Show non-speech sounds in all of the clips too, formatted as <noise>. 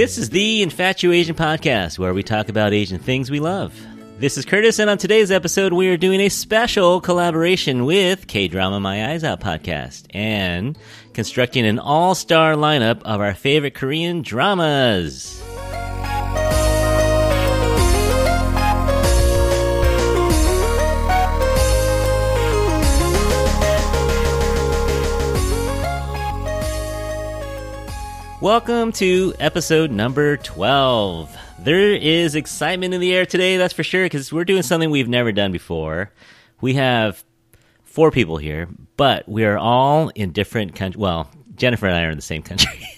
This is the Infatuasian Podcast, where we talk about Asian things we love. This is Curtis, and on today's episode, we are doing a special collaboration with K Drama My Eyes Out podcast and constructing an all star lineup of our favorite Korean dramas. Welcome to episode number 12. There is excitement in the air today, that's for sure, because we're doing something we've never done before. We have four people here, but we are all in different countries. Well, Jennifer and I are in the same country.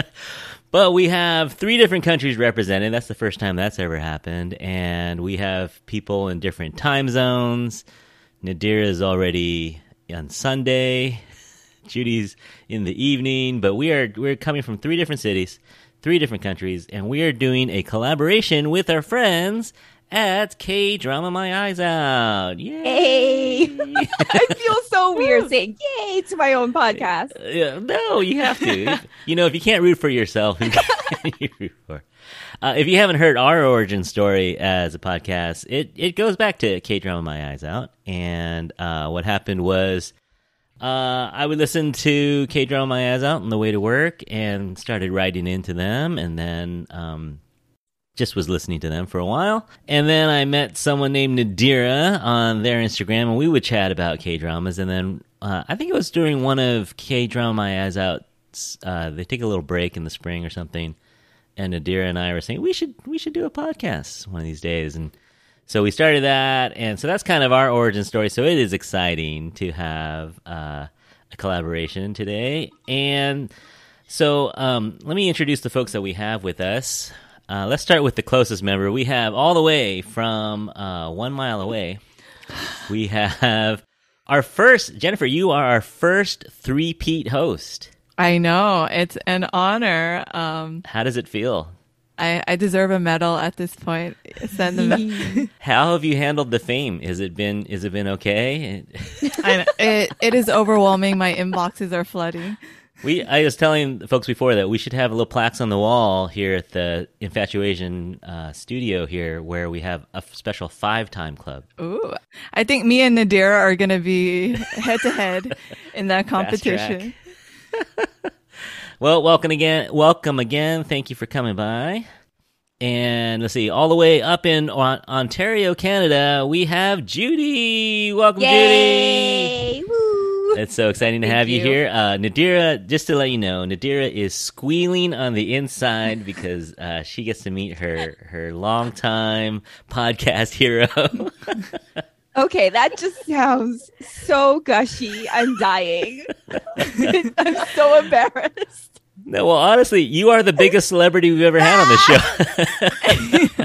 <laughs> but we have three different countries represented. That's the first time that's ever happened. And we have people in different time zones. Nadira is already on Sunday. Judy's in the evening, but we are we're coming from three different cities, three different countries, and we are doing a collaboration with our friends at K Drama My Eyes Out. Yay! Hey, <laughs> I feel so weird saying "yay" to my own podcast. Uh, yeah, no, you have to. you know, if you can't root for yourself, who <laughs> can you root for? Uh, if you haven't heard our origin story as a podcast, it, it goes back to K Drama My Eyes Out. And uh, what happened was uh, I would listen to K Drama My Eyes Out on the way to work and started writing into them and then um, just was listening to them for a while. And then I met someone named Nadira on their Instagram and we would chat about K dramas. And then uh, I think it was during one of K Drama My Eyes Out, uh, they take a little break in the spring or something. And Nadira and I were saying we should we should do a podcast one of these days, and so we started that, and so that's kind of our origin story. So it is exciting to have uh, a collaboration today, and so um, let me introduce the folks that we have with us. Uh, let's start with the closest member. We have all the way from uh, one mile away. We have our first Jennifer. You are our first three-peat host. I know it's an honor. Um, How does it feel? I, I deserve a medal at this point. Send the me- <laughs> How have you handled the fame? Has it been has it been okay? It it is overwhelming. My inboxes are flooding. We I was telling the folks before that we should have little plaques on the wall here at the Infatuasian uh, studio here where we have a special five time club. Ooh, I think me and Nadira are going to be head to head <laughs> in that competition. <laughs> well, welcome again. Welcome again. Thank you for coming by. And let's see, all the way up in Ontario, Canada, we have Judy. Welcome, Yay! Judy. Woo! It's so exciting to Thank have you, you. here. Uh, Nadira, just to let you know, Nadira is squealing on the inside <laughs> because uh, she gets to meet her her longtime podcast hero. <laughs> Okay, that just sounds so gushy. I'm dying. <laughs> I'm so embarrassed. No, well, honestly, you are the biggest celebrity we've ever had on the show.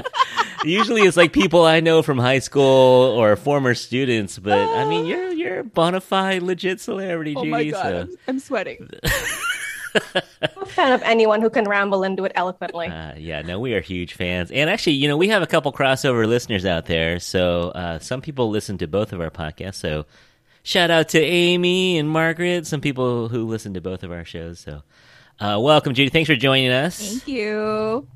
<laughs> Usually, it's like people I know from high school or former students, but I mean, you're you're a bona fide, legit celebrity, Oh Judy. my god, so, I'm, I'm sweating. <laughs> I'm a fan of anyone who can ramble and do it eloquently. uh, yeah, no, we are huge fans, and actually, you know, we have a couple crossover listeners out there. So uh, some people listen to both of our podcasts. So shout out to Amy and Margaret, some people who listen to both of our shows. So uh, welcome, Judy. Thanks for joining us. Thank you.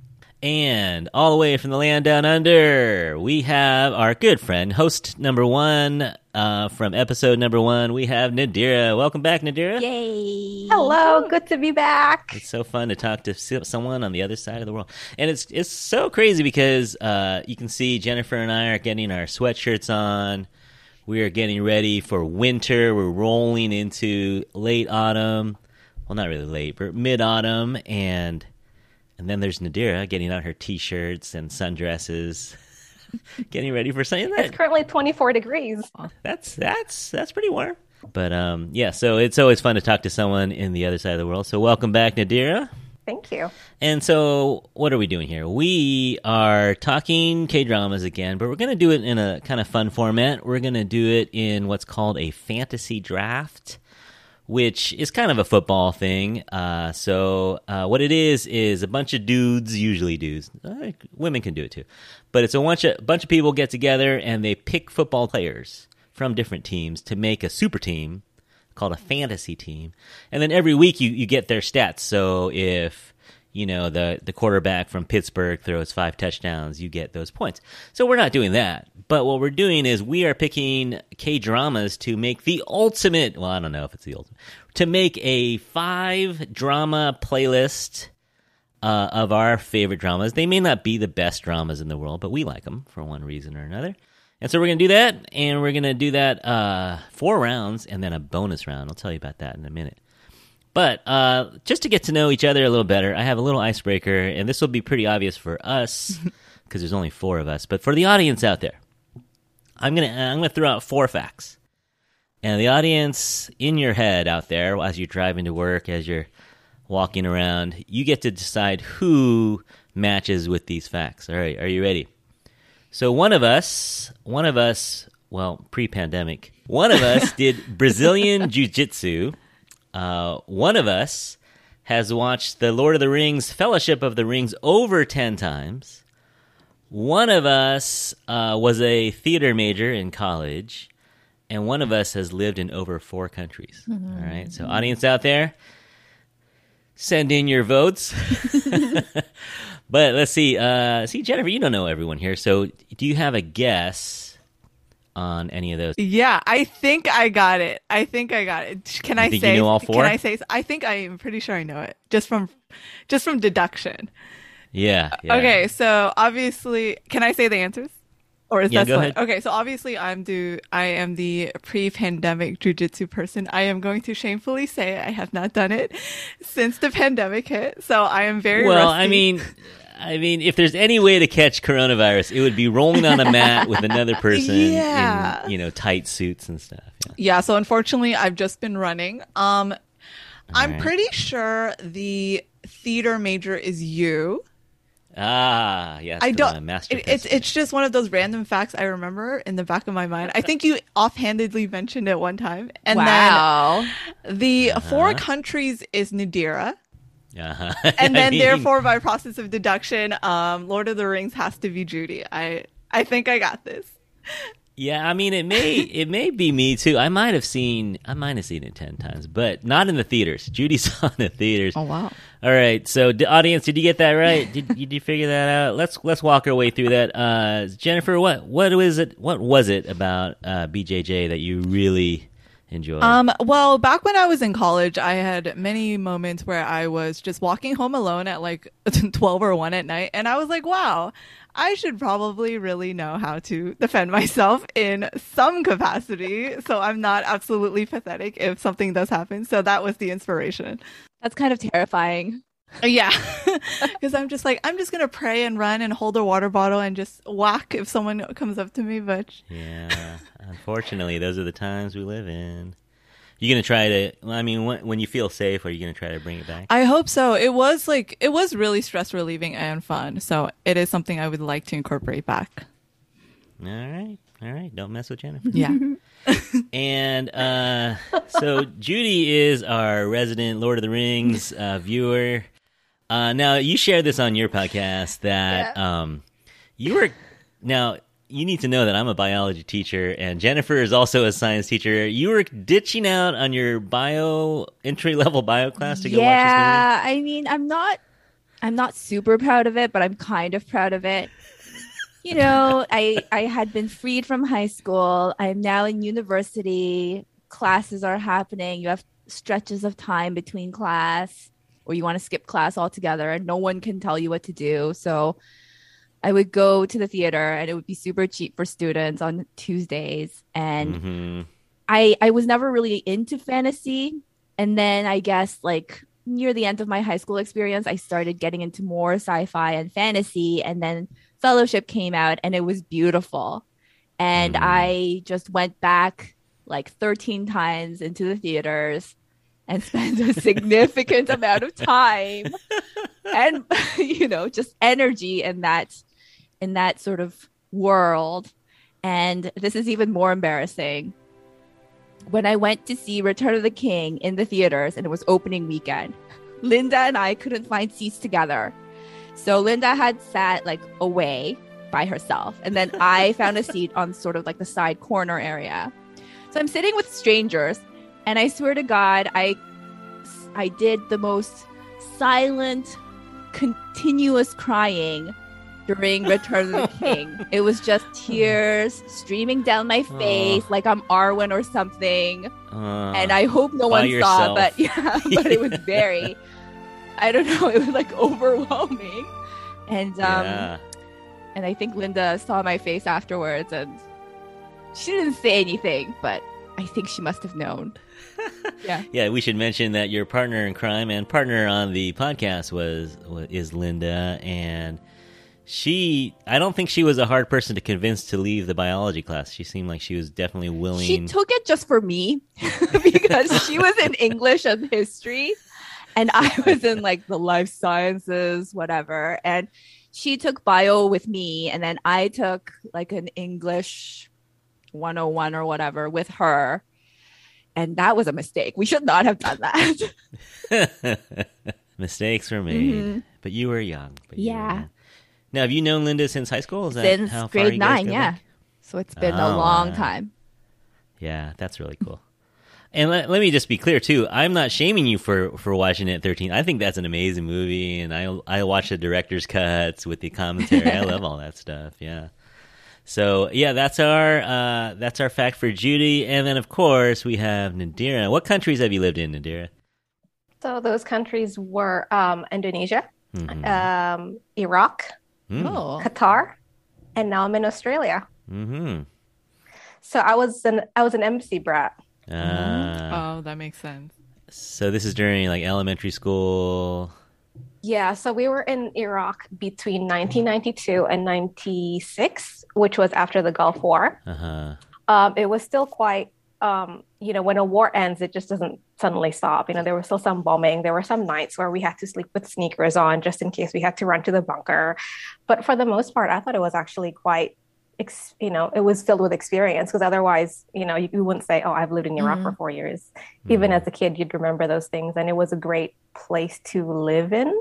And all the way from the land down under, we have our good friend, host number one uh, from episode number one. We have Nadira. Welcome back, Nadira. Yay. Hello, good to be back. It's so fun to talk to someone on the other side of the world, and it's it's so crazy because uh, you can see Jennifer and I are getting our sweatshirts on. We are getting ready for winter. We're rolling into late autumn. Well, not really late, but mid autumn, and and then there's Nadira getting out her t-shirts and sundresses, <laughs> getting ready for something that It's currently 24 degrees. that's that's that's pretty warm. But um, yeah, so it's always fun to talk to someone in the other side of the world. So welcome back, Nadira. Thank you. And so, what are we doing here? We are talking K dramas again, but we're going to do it in a kind of fun format. We're going to do it in what's called a fantasy draft, which is kind of a football thing. Uh, so, uh, what it is is a bunch of dudes, usually dudes, uh, women can do it too, but it's a bunch of bunch of people get together and they pick football players from different teams to make a super team called a fantasy team. And then every week you, you get their stats. So if you know the the quarterback from Pittsburgh throws five touchdowns, you get those points. So we're not doing that. But what we're doing is we are picking K dramas to make the ultimate. Well, I don't know if it's the ultimate to make a five drama playlist uh, of our favorite dramas. They may not be the best dramas in the world, but we like them for one reason or another. And so we're gonna do that, and we're gonna do that uh, four rounds, and then a bonus round. I'll tell you about that in a minute. But uh, just to get to know each other a little better, I have a little icebreaker, and this will be pretty obvious for us <laughs> because there's only four of us. But for the audience out there, I'm gonna I'm gonna throw out four facts, and the audience in your head out there as you're driving to work, as you're walking around, you get to decide who matches with these facts. All right, are you ready? So one of us, one of us, well, pre-pandemic, one of us <laughs> did Brazilian jiu-jitsu uh, one of us has watched the Lord of the Rings Fellowship of the Rings over 10 times. One of us uh, was a theater major in college, and one of us has lived in over four countries. Mm-hmm. All right, so audience out there, send in your votes. <laughs> <laughs> but let's see. Uh, see, Jennifer, you don't know everyone here, so do you have a guess on any of those? Yeah, I think I got it. I think I got it. Can you I say? All four? Can I say? I think I am pretty sure I know it just from just from deduction. Yeah. yeah. Okay, so obviously, can I say the answers? Or is yeah, that. Okay, so obviously I'm do I am the pre-pandemic jujitsu person. I am going to shamefully say I have not done it since the pandemic hit. So I am very well. rusty. I mean, <laughs> I mean, if there's any way to catch coronavirus, it would be rolling on a mat with another person Yeah. in, you know, tight suits and stuff. Yeah. Yeah, so unfortunately, I've just been running. Um, I'm right. pretty sure the theater major is you. Ah, yes. I don't. Master It, it's it's just one of those random facts I remember in the back of my mind. I think you offhandedly mentioned it one time, and wow. then the four Uh-huh. countries is Nadira, Uh-huh. <laughs> and I then mean, therefore by process of deduction, um, Lord of the Rings has to be Judy. I I think I got this. Yeah, I mean, it may <laughs> it may be me too. I might have seen I might have seen it ten times, but not in the theaters. Judy saw <laughs> in the theaters. Oh wow! All right, so d- audience, did you get that right? Did, did you figure that out? Let's let's walk our way through that. Uh, Jennifer, what what was it? What was it about uh, BJJ that you really enjoyed? Um, well, back when I was in college, I had many moments where I was just walking home alone at like <laughs> 12 or 1 at night, and I was like, wow, I should probably really know how to defend myself in some capacity so I'm not absolutely pathetic if something does happen. So that was the inspiration. That's kind of terrifying. Yeah. <laughs> Because I'm just like, I'm just going to pray and run and hold a water bottle and just whack if someone comes up to me. But yeah, unfortunately, those are the times we live in. You gonna try to? I mean, when, when you feel safe, are you gonna try to bring it back? I hope so. It was like it was really stress relieving and fun. So it is something I would like to incorporate back. All right, all right. Don't mess with Jennifer. Yeah. <laughs> <laughs> And uh, so Judy is our resident Lord of the Rings uh, viewer. Uh, now you shared this on your podcast that um, you were now. You need to know that I'm a biology teacher, and Jennifer is also a science teacher. You were ditching out on your bio entry level bio class to go watch yeah, I mean, I'm not, I'm not super proud of it, but I'm kind of proud of it. You know, I I had been freed from high school. I'm now in university. Classes are happening. You have stretches of time between class, or you want to skip class altogether, and no one can tell you what to do. So. I would go to the theater and it would be super cheap for students on Tuesdays. And. Mhm. I I was never really into fantasy, and then I guess like near the end of my high school experience, I started getting into more sci-fi and fantasy, and then Fellowship came out, and it was beautiful, and Mm. I just went back like 13 times into the theaters and <laughs> spent a significant amount of time <laughs> and <laughs> you know just energy in that in that sort of world. And this is even more embarrassing. When i went to see return of the king in the theaters and it was opening weekend linda and i couldn't find seats together. So linda had sat like away by herself. And then i <laughs> found a seat on sort of like the side corner area. So i'm sitting with strangers and i swear to god i i did the most silent continuous crying during Return of the <laughs> King. It was just tears streaming down my face like I'm Arwen or something. Uh, and I hope no one yourself. saw, but <laughs> yeah, but it was very, <laughs> I don't know, it was like overwhelming. And um, yeah. and I think Linda saw my face afterwards, and she didn't say anything, but I think she must have known. yeah, Yeah, we should mention that your partner in crime and partner on the podcast was, was is Linda, and she. I don't think she was a hard person to convince to leave the biology class. She seemed like she was definitely willing. she took it just for me <laughs> because she was in English and history, and I <laughs> was in like the life sciences, whatever. And she took bio with me, and then I took like an English 101 or whatever with her. And that was a mistake. We should not have done that. <laughs> Mistakes were made, Mhm. but you were young. But you were Yeah. young. Now, have you known Linda since high school? Is that Since how far grade you guys nine, go yeah. back? So it's been Oh, a long wow. time. Yeah, that's really cool. And let, let me just be clear too. I'm not shaming you for for watching it at 13. I think that's an amazing movie, and I I watch the director's cuts with the commentary. I love all that stuff. Yeah. So yeah, that's our uh, that's our fact for Judy, and then of course we have Nadira. What countries have you lived in, Nadira? So those countries were um, Indonesia, Mm-hmm. um, Iraq. Oh. Qatar, and now I'm in Australia. hmm So I was an I was an embassy brat. Uh, oh, that makes sense. so this is during like elementary school. Yeah, so we were in Iraq between 1992 and 96, which was after the Gulf War. Uh huh. Um, it was still quite, um, you know, when a war ends, it just doesn't suddenly stop. You know, there was still some bombing. There were some nights where we had to sleep with sneakers on just in case we had to run to the bunker. But for the most part, I thought it was actually quite, ex- you know, it was filled with experience because otherwise, you know, you, you wouldn't say, oh, I've lived in Iraq for four years. Even as a kid, you'd remember those things. And it was a great place to live in.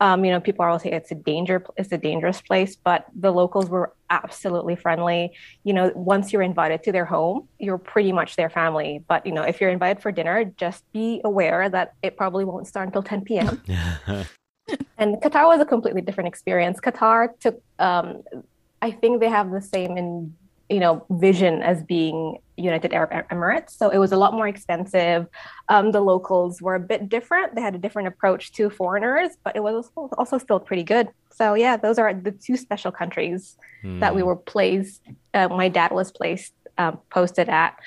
Um, you know, people always say it's a danger, it's a dangerous place, but the locals were absolutely friendly. You know, once you're invited to their home, you're pretty much their family. But you know, if you're invited for dinner, just be aware that it probably won't start until 10 p.m. <laughs> and Qatar was a completely different experience. Qatar took, um, I think they have the same in you know vision as being United Arab Emirates. So it was a lot more expensive. Um, the locals were a bit different. They had a different approach to foreigners, but it was also, still pretty good. So yeah, those are the two special countries that we were placed. Uh, my dad was placed um, posted at.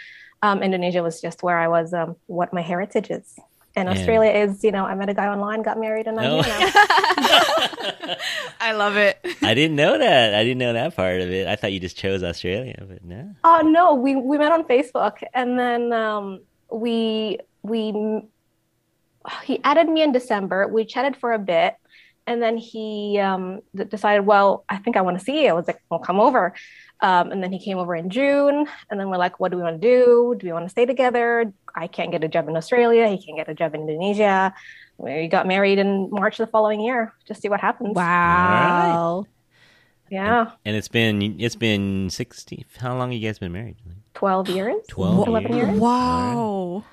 Um, Indonesia was just where I was. Um, what my heritage is. And Yeah. Australia is, you know, I met a guy online, got married, and I'm Oh. here <laughs> now. I love it. <laughs> I didn't know that. I didn't know that part of it. I thought you just chose Australia, but no. Oh no, we we met on Facebook, and then um, we we he added me in December. We chatted for a bit, and then he um, d- decided, well, I think I want to see you. I was like, well, come over. Um, and then he came over in June, and then we're like, what do we want to do? Do we want to stay together? I can't get a job in Australia. He can't get a job in Indonesia. We got married in March the following year. Just see what happens. Wow. Yeah, And it's been it's been sixty. How long have you guys been married? twelve years. 12 11 years. years. Wow.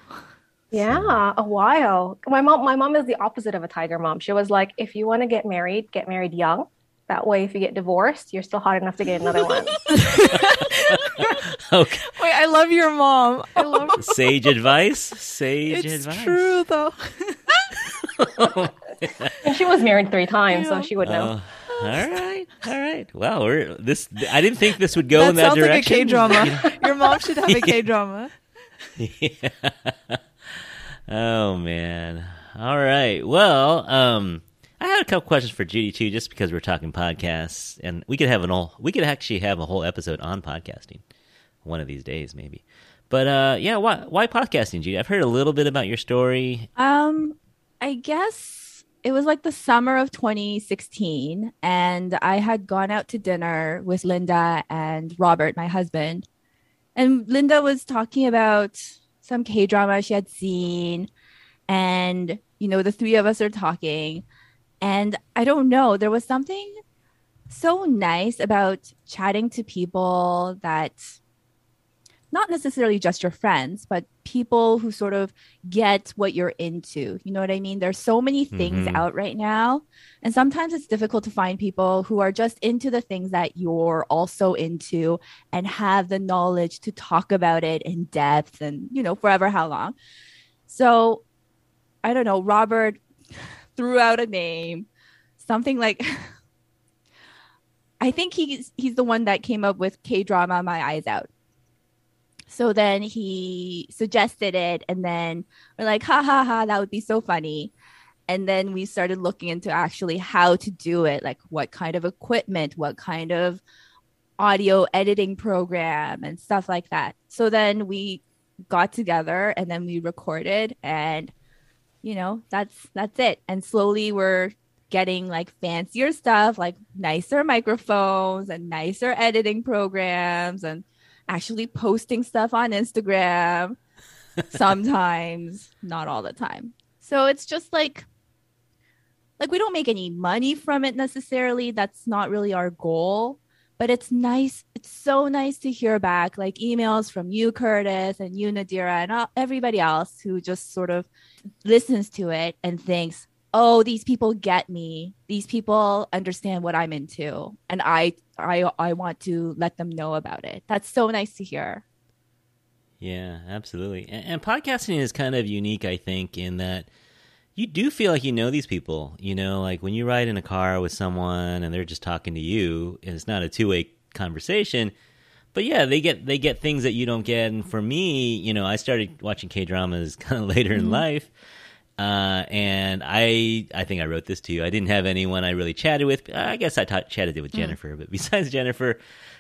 Yeah, a while. My mom, my mom is the opposite of a tiger mom. She was like, if you want to get married, get married young. That way, if you get divorced, you're still hot enough to get another one. <laughs> Okay. Wait, I love your mom. I love <laughs> Sage advice. Sage It's advice. true though. and she was married three times, so she would know. Oh, all right, all right. Wow, we're this. I didn't think this would go that in that sounds like a direction. Drama. <laughs> Your mom should have a K drama. Yeah. Oh man. All right. Well, um, I had a couple questions for Judy too, just because we're talking podcasts, and we could have an all we could actually have a whole episode on podcasting one of these days, maybe. But uh, yeah, why why podcasting, Judy? I've heard a little bit about your story. Um, I guess it was like the summer of 2016, and I had gone out to dinner with Linda and Robert, my husband. And Linda was talking about some K drama she had seen, and you know, the three of us are talking. And I don't know, there was something so nice about chatting to people that not necessarily just your friends, but people who sort of get what you're into. You know what I mean? There's so many things Mhm. out right now. And sometimes it's difficult to find people who are just into the things that you're also into and have the knowledge to talk about it in depth and, you know, forever how long. So I don't know, Robert threw out a name, something like <laughs> I think he's he's the one that came up with K drama My Eyes Out. So then he suggested it, and then we're like, ha ha ha, that would be so funny. And then we started looking into actually how to do it, like what kind of equipment, what kind of audio editing program, and stuff like that. So then we got together and then we recorded, and you know, that's that's it. And slowly we're getting like fancier stuff, like nicer microphones and nicer editing programs, and actually posting stuff on Instagram <laughs> sometimes, not all the time. So it's just like like we don't make any money from it necessarily. That's not really our goal. But it's nice. It's so nice to hear back, like emails from you, Curtis, and you, Nadira, and everybody else who just sort of listens to it and thinks, "Oh, these people get me. These people understand what I'm into, and I, I, I want to let them know about it." That's so nice to hear. Yeah, absolutely. And, and podcasting is kind of unique, I think, in that you do feel like you know these people. You know, like when you ride in a car with someone and they're just talking to you, and it's not a two way conversation. But yeah, they get they get things that you don't get. And for me, you know, I started watching K dramas <laughs> kind of later in life. Uh, and I, I think I wrote this to you. I didn't have anyone I really chatted with. I guess I ta- chatted with Jennifer, but <laughs> besides Jennifer,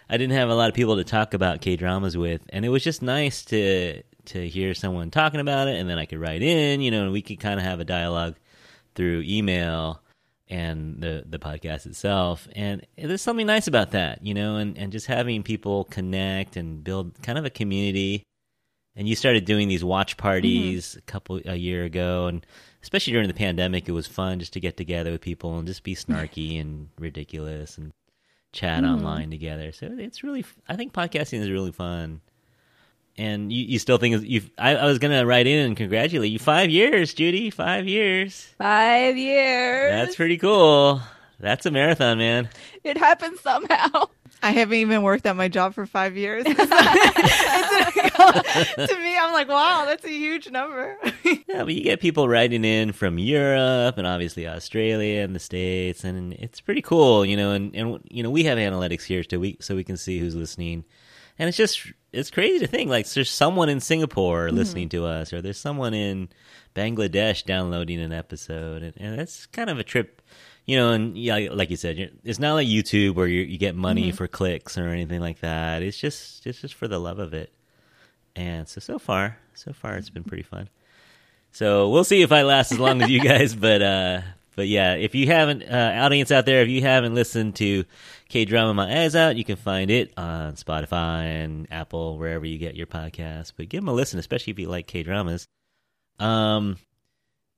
I didn't have a lot of people to talk about K dramas with, and it was just nice to to hear someone talking about it, and then I could write in, you know, and we could kind of have a dialogue through email and the the podcast itself. And there's something nice about that, you know, and and just having people connect and build kind of a community. And you started doing these watch parties a couple a year ago, and especially during the pandemic, it was fun just to get together with people and just be snarky <laughs> and ridiculous and chat Mhm. online together. So it's really, I think podcasting is really fun. And you, you still think you? I, I was gonna write in and congratulate you. Five years, Judy. Five years. Five years. That's pretty cool. That's a marathon, man. It happened somehow. I haven't even worked at my job for five years. <laughs> <laughs> <laughs> to me, I'm like, wow, that's a huge number. Yeah, but you get people writing in from Europe and obviously Australia and the States, and it's pretty cool, you know. And, and you know, we have analytics here too, we, so we can see who's listening. And it's just it's crazy to think like there's someone in Singapore listening to us, or there's someone in Bangladesh downloading an episode, and, and that's kind of a trip, you know. And yeah, like you said, you're- it's not like YouTube where you you get money for clicks or anything like that. It's just it's just for the love of it. And so so far, so far it's been pretty fun. So we'll see if I last as long as you guys, <laughs> but uh, but yeah, if you haven't, uh, audience out there, if you haven't listened to K Drama My Eyes Out, you can find it on Spotify and Apple, wherever you get your podcasts. But give them a listen, especially if you like K dramas. Um,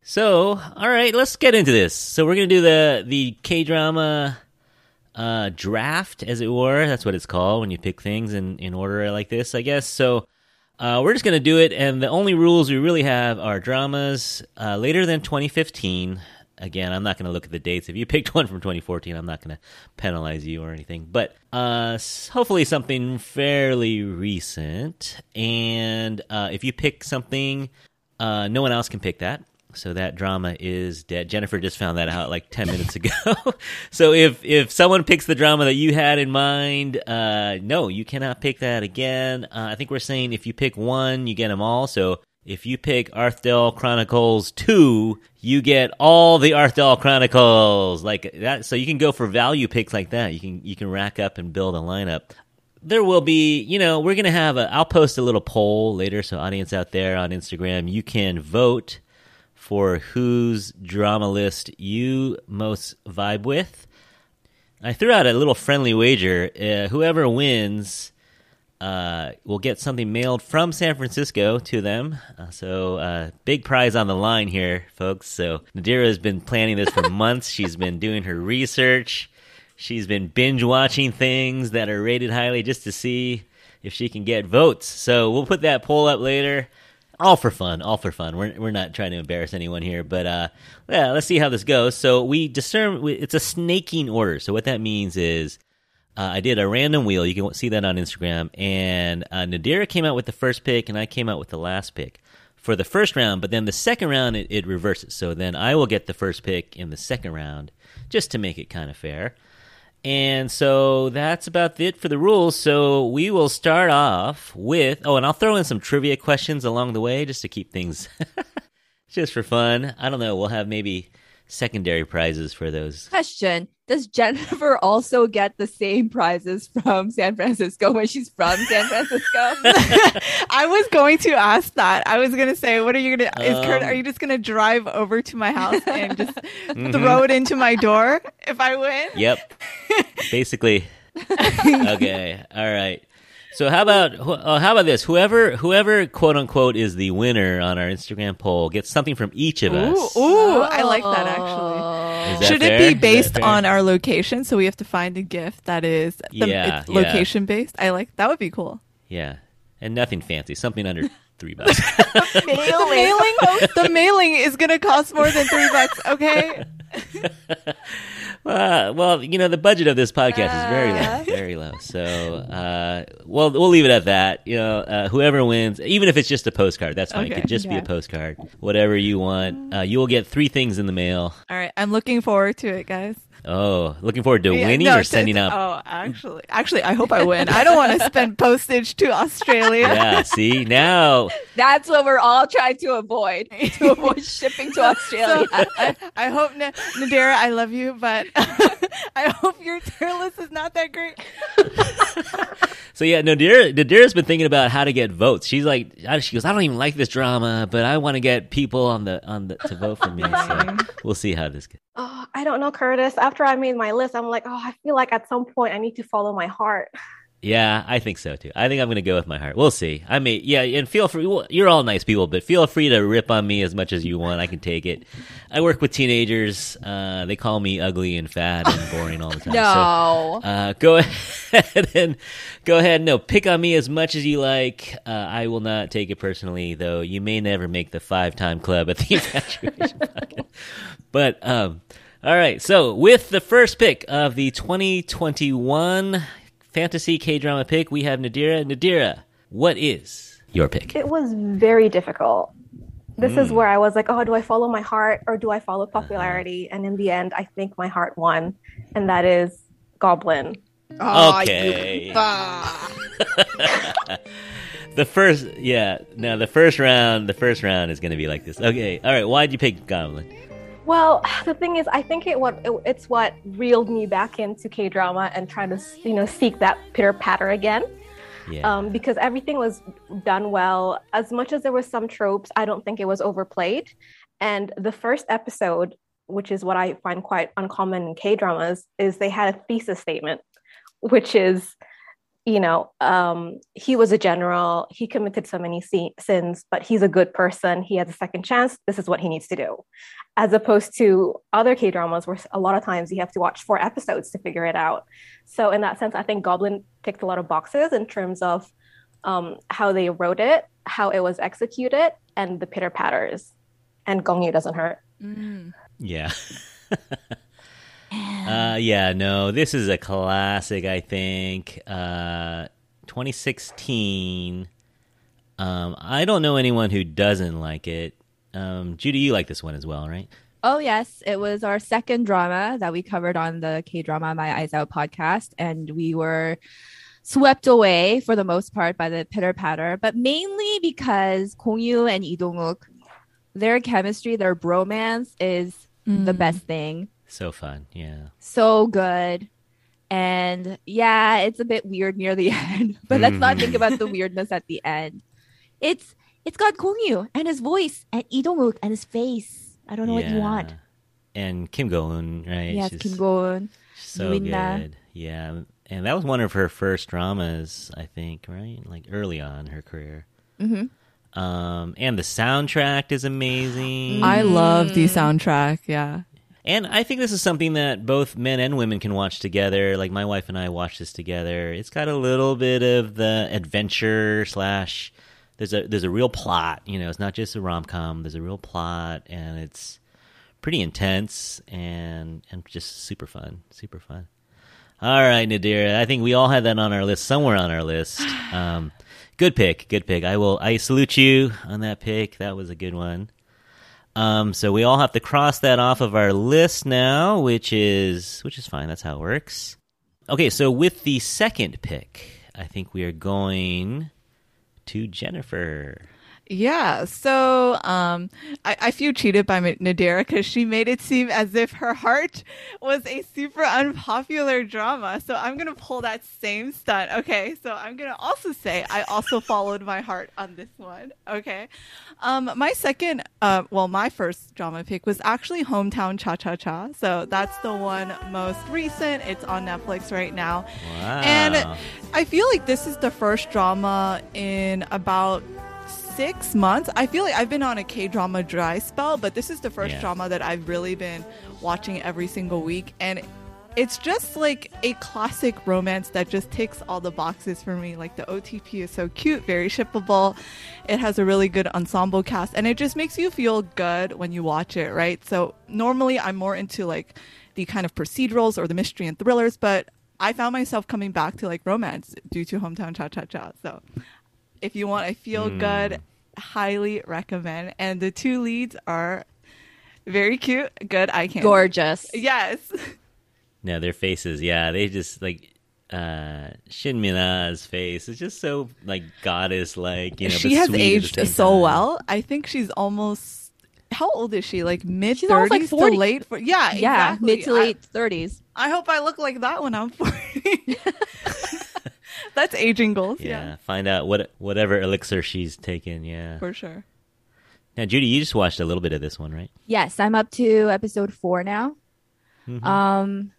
so all right, let's get into this. So we're gonna do the the K drama uh draft, as it were. That's what it's called when you pick things in in order like this, I guess. So. Uh, we're just going to do it, and the only rules we really have are dramas uh, later than 2015. Again, I'm not going to look at the dates. If you <laughs> picked one from 2014, I'm not going to penalize you or anything. But uh, hopefully, something fairly recent. And uh, if you pick something, uh, no one else can pick that. So that drama is dead. Jennifer just found that out like 10 <laughs> minutes ago. <laughs> so if if someone picks the drama that you had in mind, uh, no, you cannot pick that again. Uh, I think we're saying if you pick one, you get them all. So if you pick Arthdal Chronicles 2, you get all the Arthdal Chronicles like that. So you can go for value picks like that. You can you can rack up and build a lineup there will be, you know, we're to have a, I'll post a little poll later. So, audience out there on Instagram, you can vote for whose drama list you most vibe with. I threw out a little friendly wager. Uh, whoever wins uh, will get something mailed from San Francisco to them. Uh, so, uh, big prize on the line here, folks. So, Nadira has been planning this for <laughs> months. She's been doing her research. She's been binge watching things that are rated highly just to see if she can get votes. So we'll put that poll up later. All for fun, all for fun. We're we're not trying to embarrass anyone here, but uh, yeah, let's see how this goes. So we discern it's a snaking order. So what that means is uh, I did a random wheel. You can see that on Instagram. And uh, Nadira came out with the first pick, and I came out with the last pick for the first round. But then the second round, it, it reverses. So then I will get the first pick in the second round, just to make it kind of fair. And so that's about it for the rules. So we will start off with. Oh, and I'll throw in some trivia questions along the way just to keep things <laughs> just for fun. I don't know. We'll have maybe secondary prizes for those. Question Does Jennifer <laughs> also get the same prizes from San Francisco when she's from San Francisco? <laughs> <laughs> I was going to ask that. I was going to say, what are you going to, is Kurt, Um, are you just going to drive over to my house and just Mhm. throw it into my door if I win? Yep. Basically. okay. All right. So how about wh- uh, how about this? Whoever whoever quote unquote is the winner on our Instagram poll gets something from each of us. ooh, I like that actually. Is that Should fair? it Is be based on our location? So we have to find a gift that is the, Yeah, it's yeah. location based. I like that would be cool. Yeah, and nothing fancy, something under <laughs> three bucks. <laughs> The mailing, the mailing is gonna cost more than three bucks. Okay. <laughs> Uh, well, you know the budget of this podcast is very low, very low. So, uh, well, we'll leave it at that. You know, uh, whoever wins, even if it's just a postcard, that's fine. It could just be a postcard, whatever you want. Uh, you will get three things in the mail. All right. I'm looking forward to it, guys. Oh, looking forward to Yeah, winning no, or to- sending to- up Oh, actually, actually, I hope I win. I don't want to spend postage to Australia. yeah, see now That's what we're all trying to avoid <laughs> to avoid shipping to So Australia. <laughs> I, I hope Na- Nadira, I love you, but <laughs> I hope your tier list is not that great. So yeah, Nadira Nadira's been thinking about how to get votes. She's like, I- she goes, I don't even like this drama, but I want to get people on the on the to vote for me. So we'll see how this goes. Oh, I don't know, Curtis. After I made my list, I'm like, oh, I feel like at some point I need to follow my heart. Yeah, I think so too. I think I'm going to go with my heart. We'll see. I mean, yeah, and feel free. well, You're all nice people, but feel free to rip on me as much as you want. I can take it. I work with teenagers. Uh, they call me ugly and fat and <laughs> boring all the time. no. So, uh, go <laughs> ahead and go ahead. No, pick on me as much as you like. Uh, I will not take it personally, though. You may never make the five-time club at the <laughs> Infatuasian Podcast. But um, all right. So with the first pick of the 2021 fantasy K-drama pick, we have Nadira. Nadira, what is your pick? It was very difficult. This is Mm. where I was like, oh, do I follow my heart or do I follow popularity? And in the end, I think my heart won, and that is Goblin. Okay. <laughs> the first, yeah. No, the first round. The first round is going to be like this. Okay. All right. Why'd you pick Goblin? Well, the thing is, I think it what it, it's what reeled me back into K drama and trying to you know seek that pitter patter again. Yeah. Um, because everything was done well. As much as there were some tropes, I don't think it was overplayed. And the first episode, which is what I find quite uncommon in K dramas, is they had a thesis statement, which is, you know, um, he was a general, he committed so many si- sins, but he's a good person. He has a second chance. This is what he needs to do. As opposed to other K dramas where a lot of times you have to watch four episodes to figure it out. So, in that sense, I think Goblin ticked a lot of boxes in terms of um, how they wrote it, how it was executed, and the pitter patters. And Gong Yoo doesn't hurt. Mm. Yeah. <laughs> uh, yeah, no, this is a classic, I think. Uh, 2016. Um, I don't know anyone who doesn't like it. Um, Judy, you like this one as well, right? Oh yes, it was our second drama that we covered on the K drama My Eyes Out podcast, and we were swept away for the most part by the pitter patter, but mainly because Gong Yoo and Lee Dong-wook, their chemistry, their bromance is the Mm. best thing. So fun, yeah. So good. And yeah, it's a bit weird near the <laughs> end, but let's not think about the weirdness at the end. It's it's got Gong Yoo and his voice and Lee Dong-wook and his face. I don't know what you want. And Kim Go-eun, right? Yes, She's Kim Go-eun. so Yuina. good. Yeah, and that was one of her first dramas, I think, right? Like early on in her career. Mm-hmm. Um, and the soundtrack is amazing. I love the soundtrack. Yeah. And I think this is something that both men and women can watch together. Like my wife and I watch this together. It's got a little bit of the adventure slash. There's a there's a real plot. You know, it's not just a rom com. There's a real plot, and it's pretty intense and and just super fun. Super fun. All right, Nadira. I think we all had that on our list somewhere on our list. <sighs> Um, good pick. Good pick. I will. I salute you on that pick. That was a good one. Um, so we all have to cross that off of our list now, which is which is fine. That's how it works. Okay, so with the second pick, I think we are going to Jennifer. Yeah, so um, I, I feel cheated by Nadira because she made it seem as if her heart was a super unpopular drama. So I'm gonna pull that same stunt. Okay, so I'm gonna also say I also followed my heart on this one. Okay, um, my second, uh, well, my first drama pick was actually Hometown Cha Cha Cha. So that's the one most recent. It's on Netflix right now, Wow. and I feel like this is the first drama in about six months. I feel like I've been on a K drama dry spell, but this is the first Yeah. drama that I've really been watching every single week. And it's just like a classic romance that just ticks all the boxes for me. Like the OTP is so cute, very shippable. It has a really good ensemble cast, and it just makes you feel good when you watch it, right? So normally I'm more into like the kind of procedurals or the mystery and thrillers, but I found myself coming back to like romance due to Hometown Cha Cha Cha. So if you want a feel hmm. good, highly recommend. And the two leads are very cute, good eye candy. Gorgeous. Yes. No, their faces, yeah, they just like uh Shin Mina's face is just so like goddess like, you know. she but has sweet aged so time. well. I think she's almost how old is she? Like mid She's almost like thirties to 40. late for yeah, Yeah, exactly. mid to late thirties. I, I hope I look like that when I'm forty. <laughs> <laughs> That's aging goals, Yeah, yeah. find out what whatever elixir she's taken. Yeah. For sure. Now, Judy, you just watched a little bit of this one, right? Yes, I'm up to episode four now. Mhm. Um,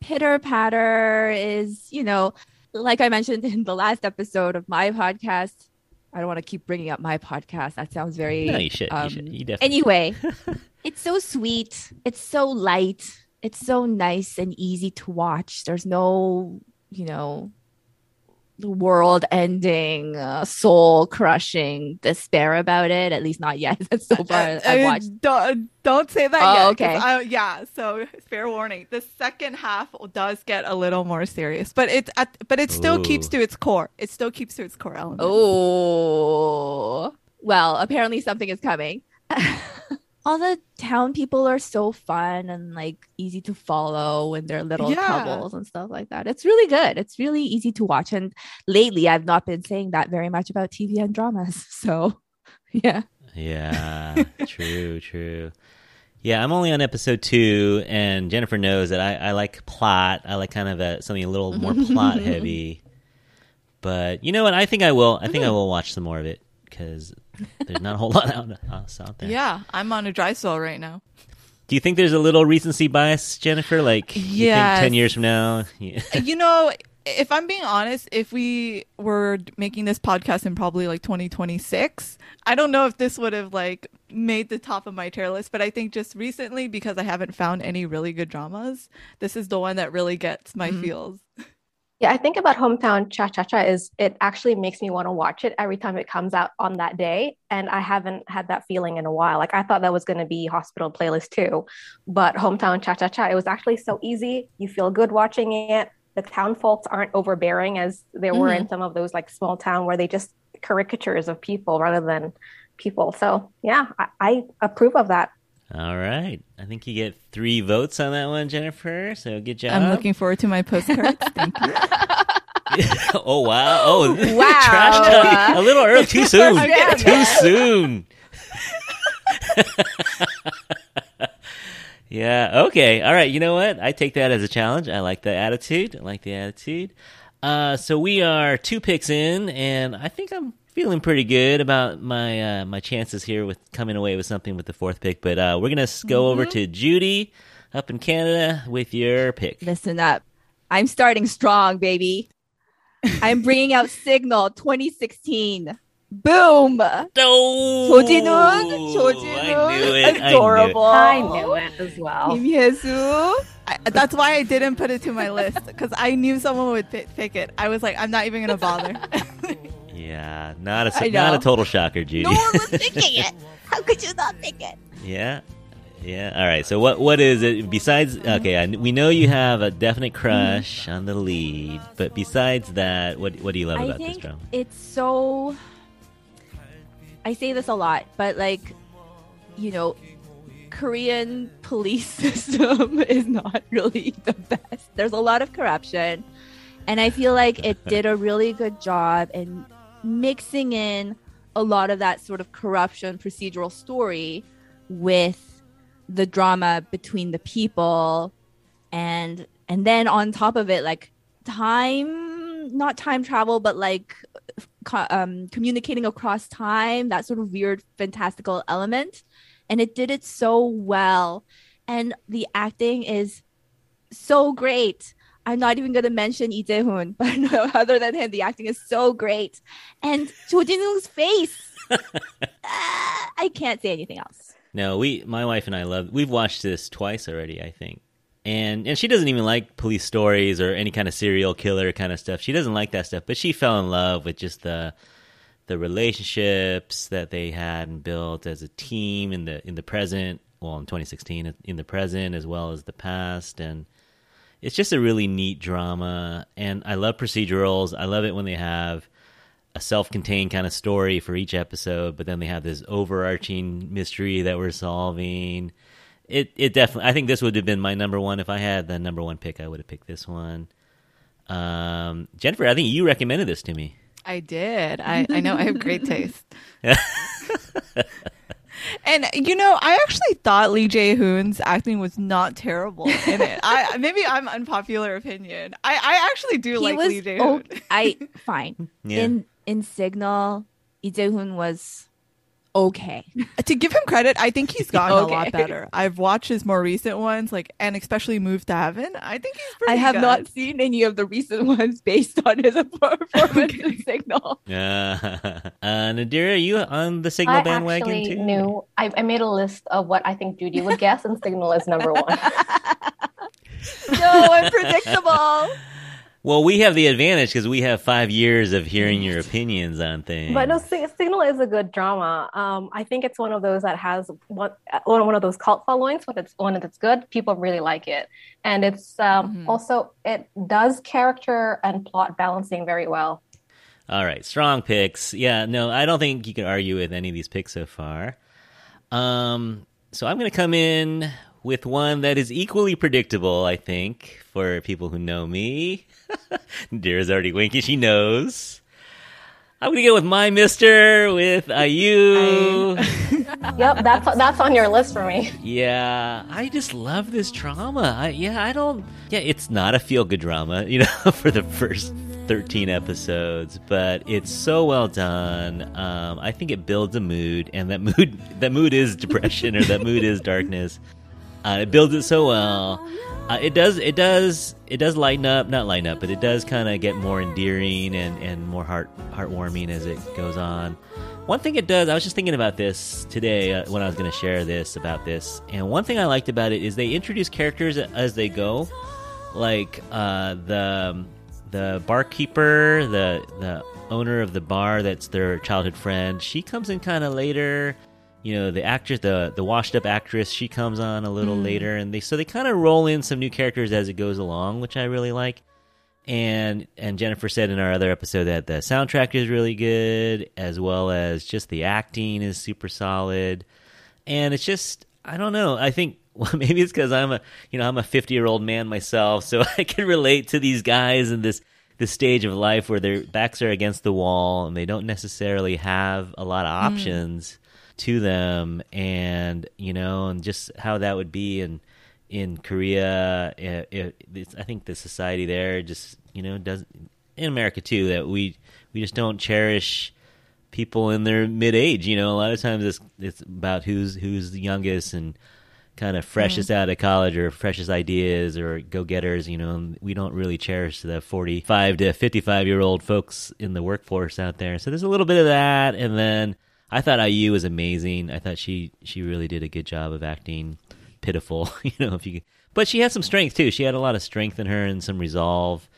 Pitter Patter is, you know, like I mentioned in the last episode of my podcast. I don't want to keep bringing up my podcast. That sounds very. no, you should. um, you should. You definitely. Anyway, <laughs> <laughs> it's so sweet. It's so light. It's so nice and easy to watch. There's no, you know, world ending, uh, soul crushing despair about it. At least not yet. <laughs> That's so far, Uh, I've uh, watched. Don't, don't say that Oh, yet. 'cause okay. I- yeah. So <laughs> fair warning. The second half does get a little more serious, but it at, but it still keeps to its core. It still keeps to its core element. Oh, well, apparently something is coming. <laughs> All the town people are so fun and like easy to follow in their little Yeah. troubles and stuff like that. It's really good. It's really easy to watch. And lately, I've not been saying that very much about TV and dramas. <laughs> So, yeah. Yeah, <laughs> true, true. Yeah, I'm only on episode two, and Jennifer knows that I, I like plot. I like kind of a, something a little more <laughs> plot heavy. But you know what? I think I will. I think I will watch some more of it because there's not a whole <laughs> lot out, else out there. Yeah, I'm on a dry spell right now. Do you think there's a little recency bias, Jennifer? Like, Yes. ten years from now? Yeah. <laughs> you know, if I'm being honest, if we were making this podcast in probably like 2026, I don't know if this would have like made the top of my tier list. But I think just recently, because I haven't found any really good dramas, this is the one that really gets my mm-hmm. feels. <laughs> Yeah, I think about Hometown Cha Cha Cha is it actually makes me want to watch it every time it comes out on that day. And I haven't had that feeling in a while. Like I thought that was going to be Hospital Playlist too. But Hometown Cha Cha Cha, it was actually so easy. You feel good watching it. The town folks aren't overbearing as there were in mm-hmm. some of those like small town where they just caricatures of people rather than people. So yeah, I, I approve of that. All right. I think you get three votes on that one, Jennifer. So good job. I'm looking forward to my postcards. Thank you. <laughs> oh wow! Oh <laughs> Wow. trash talk. A little early. Too <laughs> soon. Yeah, Too man. soon. yeah. Okay. All right. You know what? I take that as a challenge. I like the attitude. I like the attitude. Uh, so we are two picks in, and I think I'm feeling pretty good about my uh, my chances here with coming away with something with the fourth pick. But uh, we're gonna go mm-hmm. over to Judy up in Canada with your pick. Listen up, I'm starting strong, baby. I'm bringing out Signal 2016. Boom! No, 조진훈, 조진훈, adorable. I knew, I knew it as well. Kim Hye-soo. That's why I didn't put it to my list because I knew someone would pick it. I was like, I'm not even gonna bother. <laughs> Yeah, not a I not a total shocker, Judy. No one was <laughs> thinking it. How could you not think it? Yeah. Yeah. All right. So what what is it besides mm-hmm. okay, I, we know you have a definite crush on the lead, but besides that, what what do you love I about this think drama? it's so. I say this a lot, but like, you know, Korean police <laughs> system <laughs> is not really the best. There's a lot of corruption, and I feel like it did a really good job in mixing in a lot of that sort of corruption procedural story with the drama between the people. And and then on top of it like time not time travel but like um, communicating across time that sort of weird fantastical element. And it did it so well. And the acting is so great i'm not even going to mention Lee Jae-hoon <laughs> but no, other than him the acting is so great and Cho Jin-woong's face Ah, <laughs> i can't say anything else No, we my wife and I love we've watched this twice already, I think. And and she doesn't even like police stories or any kind of serial killer kind of stuff. She doesn't like that stuff, but she fell in love with just the the relationships that they had and built as a team in the in the present, well in 2016 in the present as well as the past and it's just a really neat drama and I love procedurals. I love it when they have a self-contained kind of story for each episode, but then they have this overarching mystery that we're solving. It it definitely I think this would have been my number one if I had the number one pick. I would have picked this one. Um, Jennifer, I think you recommended this to me. I did. I, I know I have great <laughs> taste. <laughs> and you know, I actually thought Lee Jae Hoon's acting was not terrible in it. I <laughs> maybe I'm unpopular opinion. I, I actually do he like was Lee Jae Hoon. okay. I <laughs> fine Yeah. in in Signal. Lee Jae-hoon was okay. <laughs> to give him credit, I think he's gotten a lot better. I've watched his more recent ones, like and especially Move to Heaven. I think he's pretty I have good. not seen any of the recent <laughs> ones based on his <laughs> performance in Signal. Uh, uh, Nadira, are you on the Signal I bandwagon actually too? knew. I, I made a list of what I think Judy would guess, and Signal is number one. No, unpredictable. Well, we have the advantage because we have five years of hearing your opinions on things. But no, Sig- Signal is a good drama. Um, I think it's one of those that has one one one of those cult followings. When it's when it's good, people really like it, and it's um, Mhm. also it does character and plot balancing very well. All right, strong picks. Yeah, no, I don't think you can argue with any of these picks so far. Um, so I'm going to come in with one that is equally predictable, I think, for people who know me. <laughs> Dira's already winking; she knows. I'm going to go with my Mister with IU. <laughs> Yep, that's that's on your list for me. Yeah, I just love this drama. I, yeah, I don't. Yeah, it's not a feel good drama, <laughs> you know, for the first 13 episodes, but it's so well done. Um, I think it builds a mood, and that mood, that mood is depression or that mood is darkness. Uh, it builds it so well. Uh, it does. It does. It does lighten up. Not lighten up, but it does kind of get more endearing and, and more heart heartwarming as it goes on. One thing it does, I was just thinking about this today uh, when I was going to share this about this, and one thing I liked about it is they introduce characters as they go, like uh, the the barkeeper, the the owner of the bar that's their childhood friend. She comes in kind of later. You know, the actress, the the washed up actress, she comes on a little hmm. later, and they so they kind of roll in some new characters as it goes along, which I really like. And and Jennifer said in our other episode that the soundtrack is really good as well as just the acting is super solid. And it's just I don't know I think <laughs> well maybe it's cuz I'm a you know I'm a 50 year old man myself so <laughs> I can relate to these guys in this this stage of life where their backs are against the wall and they don't necessarily have a lot of hmm. options to them and you know and just how that would be and in Korea, it, it, it's, I think the society there just you know does in America too that we we just don't cherish people in their mid age. You know, a lot of times it's it's about who's who's the youngest and kind of freshest mm. out of college or freshest ideas or go getters. You know, we don't really cherish the 45 to 55 year old folks in the workforce out there. So there's a little bit of that. And then I thought IU was amazing. I thought she, she really did a good job of acting pitiful, <laughs> you know, if you, but she had some strength too. She had a lot of strength in her and some resolve.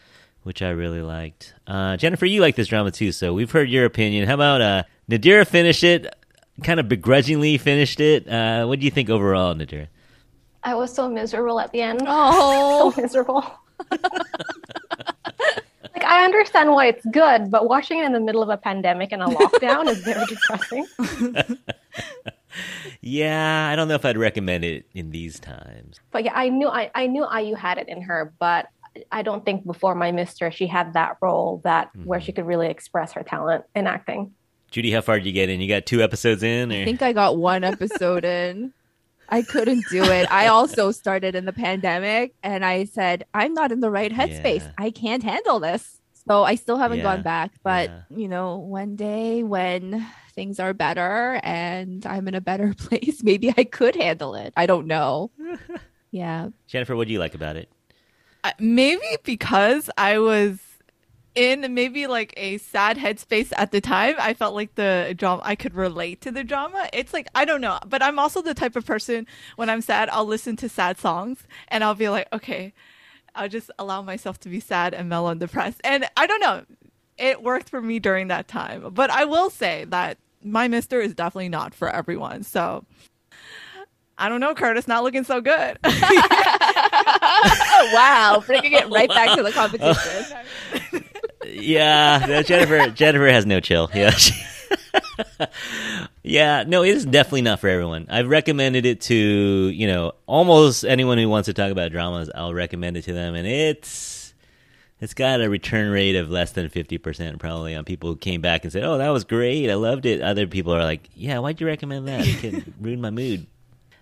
Which I really liked. Uh, Jennifer, you like this drama too, so we've heard your opinion. How about uh, Nadira finished it? kind of begrudgingly finished it. Uh, what do you think overall, Nadira? I was so miserable at the end. Oh, <laughs> so miserable. <laughs> like I understand why it's good, but watching it in the middle of a pandemic and a lockdown is very depressing. <laughs> <laughs> yeah, I don't know if I'd recommend it in these times. But yeah, I knew I, I knew IU had it in her, but I don't think before my mister she had that role that mm-hmm. where she could really express her talent in acting. Judy, how far did you get in? You got two episodes in? Or? I think I got one episode in. I couldn't do it. I also started in the pandemic and I said, I'm not in the right headspace. Yeah. I can't handle this. So I still haven't yeah. gone back. But, yeah. you know, one day when things are better and I'm in a better <laughs> place, maybe I could handle it. I don't know. <laughs> yeah. Jennifer, what do you like about it? Uh, maybe because I was in maybe like a sad headspace at the time. I felt like the drama, I could relate to the drama. It's like, I don't know, but I'm also the type of person when I'm sad, I'll listen to sad songs and I'll be like, okay, I'll just allow myself to be sad and mellow and depressed. And I don't know, it worked for me during that time. But I will say that my mister is definitely not for everyone. So I don't know, Curtis, not looking so good. <laughs> wow, bringing it right back to the competition. <laughs> yeah, Jennifer. Jennifer has no chill. Yeah. <laughs> yeah, no, it is definitely not for everyone. I've recommended it to you know almost anyone who wants to talk about dramas. I'll recommend it to them, and it's it's got a return rate of less than fifty percent probably on people who came back and said, "Oh, that was great, I loved it." Other people are like, "Yeah, why'd you recommend that? It can <laughs> ruin my mood."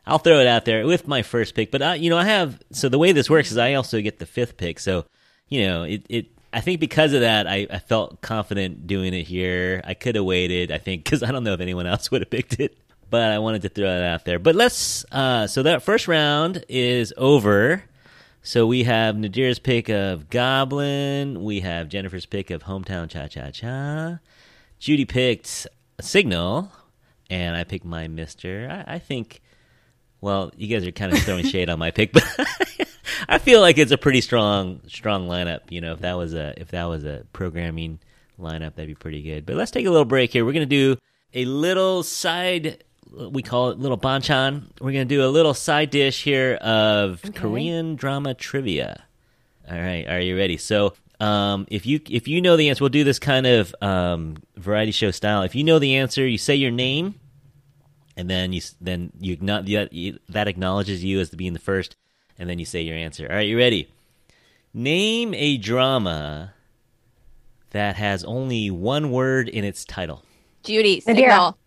I'll throw it out there with my first pick, but I, you know, I have so the way this works is I also get the fifth pick, so you know, it it I think because of that, I, I felt confident doing it here. I could have waited, I think, because <laughs> I don't know if anyone else would have picked it, but I wanted to throw it out there. But let's, uh, so that first round is over. So we have Nadira's pick of Goblin. We have Jennifer's pick of Hometown Cha Cha Cha. Judy picked Signal, and I picked my Mister. I, I think, well, you guys are kind of throwing <laughs> shade on my pick, but <laughs> I feel like it's a pretty strong strong lineup. You know, if that was a if that was a programming lineup, that'd be pretty good. But let's take a little break here. We're gonna do a little side. We call it little banchan. We're gonna do a little side dish here of okay. Korean drama trivia. All right, are you ready? So, um, if you if you know the answer, we'll do this kind of um, variety show style. If you know the answer, you say your name, and then you then you not that acknowledges you as being the first and then you say your answer. All right, you ready? Name a drama that has only one word in its title. Judy, signal.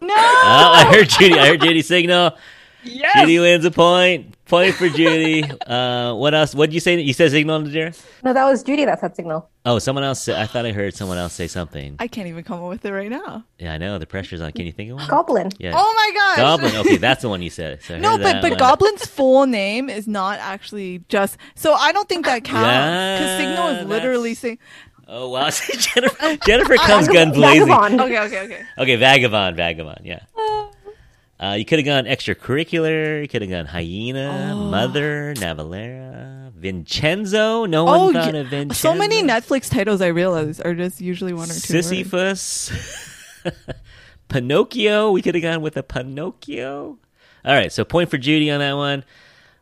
no. Oh, I heard Judy. I heard Judy signal. <laughs> Yes. Judy wins a point. Point for Judy. uh, what else? What did you say? You said signal, Nadira? No, that was Judy that said signal. Oh, someone else. Said, I thought I heard someone else say something. I can't even come up with it right now. Yeah, I know the pressure's on. Can you think of one? Goblin. Yeah. Oh my gosh. Goblin. Okay, that's the one you said. So no, but but one. Goblin's full name is not actually just. So I don't think that counts because yeah, signal is literally saying. Oh wow! <laughs> Jennifer, Jennifer comes gun blazing. Okay, okay, okay. Okay, vagabond, vagabond. Yeah. Uh, Uh, you could have gone extracurricular. You could have gone hyena, oh. mother, Navillera, Vincenzo. No one oh, thought yeah. of Vincenzo. So many Netflix titles I realize are just usually one or two. Sisyphus, <laughs> Pinocchio. We could have gone with a Pinocchio. All right, so point for Judy on that one.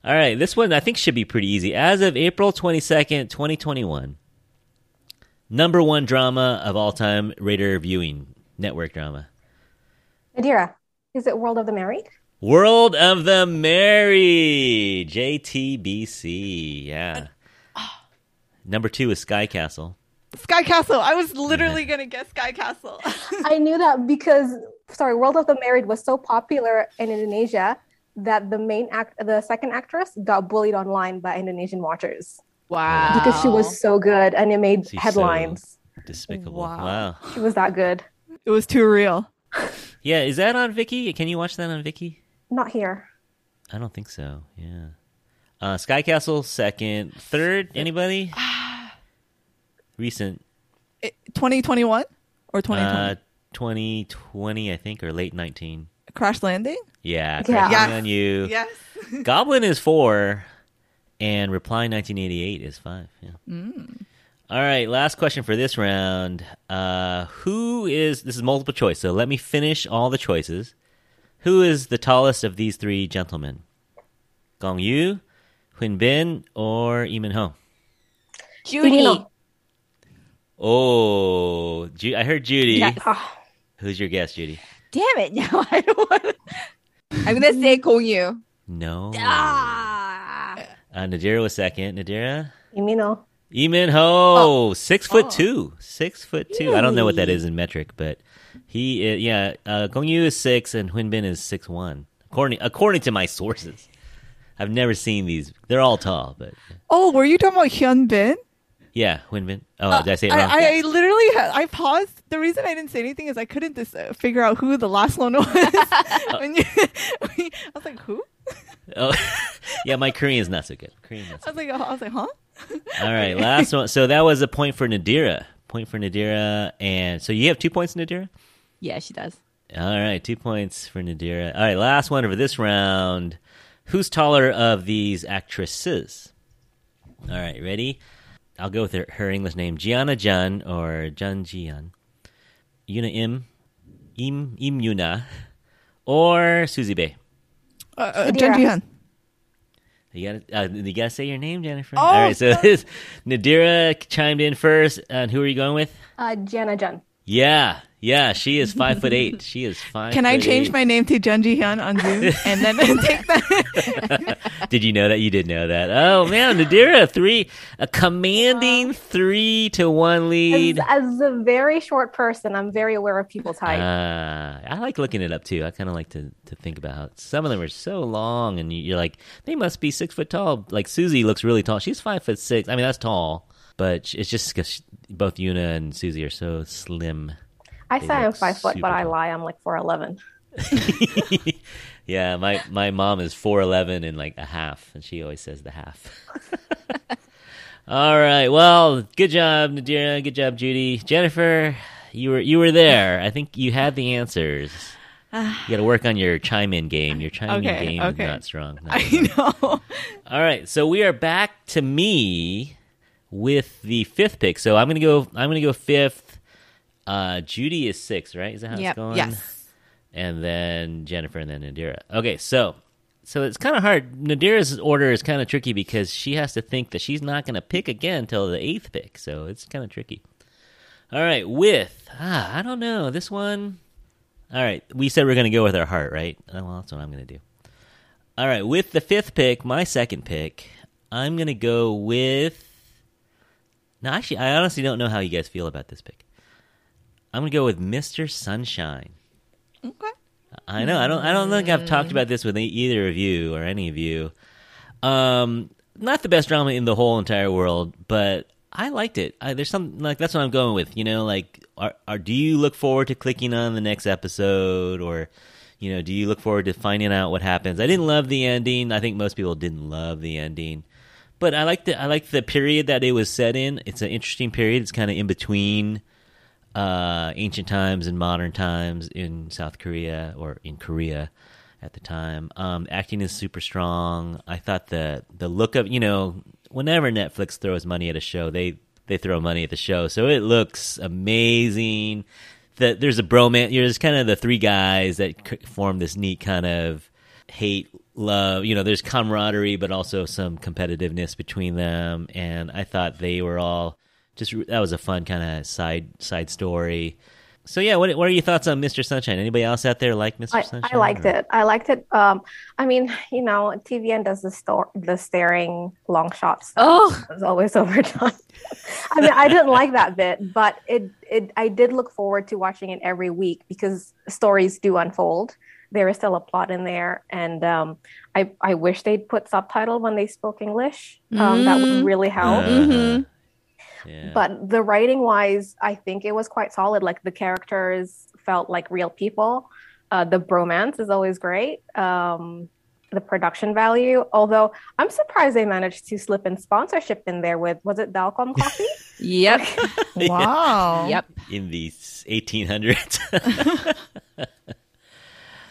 All right, this one I think should be pretty easy. As of April twenty second, twenty twenty one, number one drama of all time, radar viewing network drama. Nadira. Is it World of the Married? World of the Married, JTBC. Yeah. <gasps> Number two is Sky Castle. Sky Castle. I was literally gonna guess Sky Castle. <laughs> I knew that because sorry, World of the Married was so popular in Indonesia that the main act, the second actress, got bullied online by Indonesian watchers. Wow! Because she was so good and it made She's headlines. So despicable. Wow. wow. She was that good. It was too real. <laughs> Yeah, is that on Viki? Can you watch that on Viki? Not here. I don't think so. Yeah. Uh, Sky Castle second, third. Anybody? <sighs> Recent, 2021 or 2020? uh, 2020, I think, or late 19. Crash Landing? Yeah, Yeah. Crashing Yes. on you. Yes. <laughs> Goblin is four, and Reply 1988 is five. Yeah. Mm. All right, last question for this round. Uh, who is this is multiple choice? So let me finish all the choices. Who is the tallest of these three gentlemen? Gong Yoo, Huin Bin, or Lee Min Ho? Judy. Oh, Ju- I heard Judy. Yes. Oh, Who's your guess, Judy? Damn it! <laughs> Now I don't want. to... I'm gonna say Gong Yoo. No. Ah. Uh, Nadira was second. Nadira. Yumino. Lee Min Ho, six foot Oh. two, six foot two. I don't know what that is in metric, but he, is, yeah, uh, Gong Yoo is six and Huin Bin is six one, according according to my <laughs> sources. I've never seen these; they're all tall, but Oh, were you talking about Hyun Bin? yeah, Huin Bin. Oh, did I say it wrong? I, I literally had, I paused. The reason I didn't say anything is I couldn't dis- uh, figure out who the last one <laughs> was. <laughs> when you, I was like, who? oh, yeah, my Korean's not so good. Korean not so I was like, I was like, huh? All right, last one. So that was a point for Nadira. Point for Nadira, and so you have two points, Nadira. Yeah, she does. All right, two points for Nadira. All right, last one for this round. Who's taller of these actresses? All right, ready? I'll go with her, her English name: Gianna Jun or Jun Jian, Yuna Im, Im Im Yuna, or Suzy Bae. Uh, uh, Nadira. Jun Ji-hyun. You gotta, uh, you gotta say your name, Jennifer. Oh, All right, so. <laughs> Nadira chimed in first, and who are you going with? Uh, Gianna Jun. Yeah, yeah, she is five foot eight. <laughs> She is five. Can I change eight. my name to Jun Ji-hyun on Zoom <laughs> and then <laughs> take that? Did you know that? You did know that. Oh man, Nadira, three, a commanding three to one lead. As, as a very short person, I'm very aware of people's height. Uh, I like looking it up too. I kind of like to, to think about how some of them are so long, and you- you're like, they must be six foot tall. Like Suzy looks really tall. She's five foot six. I mean, that's tall, but it's just because both Yuna and Suzy are so slim. I say I'm five foot, but I lie. I'm like 4'11. <laughs> yeah, my my mom is four eleven and like a half, and she always says the half. <laughs> All right, well, good job, Nadira. Good job, Judy. Jennifer, you were you were there. I think you had the answers. You got to work on your chime in game. Your chime in game okay. is not strong. Not <laughs> I know. All right, so we are back to me with the fifth pick. So I'm gonna go. I'm gonna go fifth. Uh, Judy is six, right? Is that how Yep. it's going? Yes. and then Jennifer, and then Nadira. Okay, so so it's kind of hard. Nadira's order is kind of tricky because she has to think that she's not going to pick again until the eighth pick. So it's kind of tricky. All right, with ah, I don't know this one. All right, we said we're going to go with our heart, right? Uh, Well, that's what I'm going to do. All right, with the fifth pick, my second pick, I'm going to go with. No, actually, I honestly don't know how you guys feel about this pick. I'm going to go with Mr. Sunshine. Okay. I know. I don't. I don't think I've talked about this with either of you or any of you. Um, not the best drama in the whole entire world, but I liked it. I, there's some like that's what I'm going with. You know, like, are, are do you look forward to clicking on the next episode, or you know, do you look forward to finding out what happens? I didn't love the ending. I think most people didn't love the ending, but I like the I like the period that it was set in. It's an interesting period. It's kind of in between uh, ancient times and modern times in South Korea or in Korea at the time. Um, acting is super strong. I thought the the look of you know whenever Netflix throws money at a show, they they throw money at the show, so it looks amazing. That there's a bromance. There's kind of the three guys that form this neat kind of hate love you know there's camaraderie but also some competitiveness between them and i thought they were all just that was a fun kind of side side story so yeah what, what are your thoughts on mr sunshine anybody else out there like mr I, sunshine I liked or- it. I liked it. Um, I mean, you know, TVN does the store, the staring long shots. Oh, It's always <laughs> overdone. I mean, I didn't like that bit, but it, it, I did look forward to watching it every week because stories do unfold. There is still a plot in there, and um, I, I wish they'd put subtitle when they spoke English. Um, That would Mm. really help. Uh-huh. Mhm. Yeah. But the writing wise, I think it was quite solid. Like the characters felt like real people. Uh, the bromance is always great. Um, the production value. Although I'm surprised they managed to slip in sponsorship in there with was it Dalkomm <laughs> Coffee? Yep. <laughs> <laughs> Wow. yep. in the 1800s.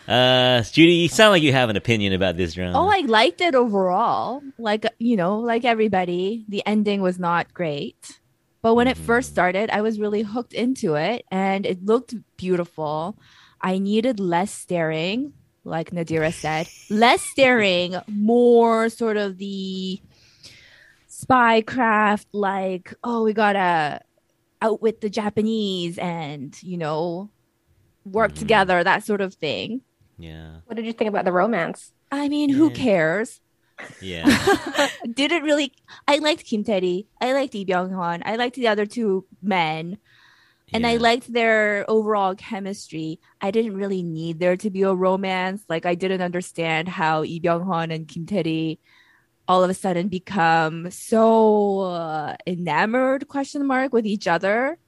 uh, Judy, you sound like you have an opinion about this drama. Oh, I liked it overall. Like, you know, like everybody, the ending was not great. But when it first started, I was really hooked into it and it looked beautiful. I needed less staring, like Nadira said. <laughs> less staring, more sort of the spy craft, like, oh, we gotta outwit the Japanese and, you know, work Mhm. together, that sort of thing. yeah, What did you think about the romance? I mean, who cares? Yeah, <laughs> Didn't really. I liked Kim Tae-ri. I liked Lee Byung-hun. I liked the other two men, and I liked their overall chemistry. I didn't really need there to be a romance. Like I didn't understand how Lee Byung-hun and Kim Tae-ri all of a sudden become so uh, enamored question mark with each other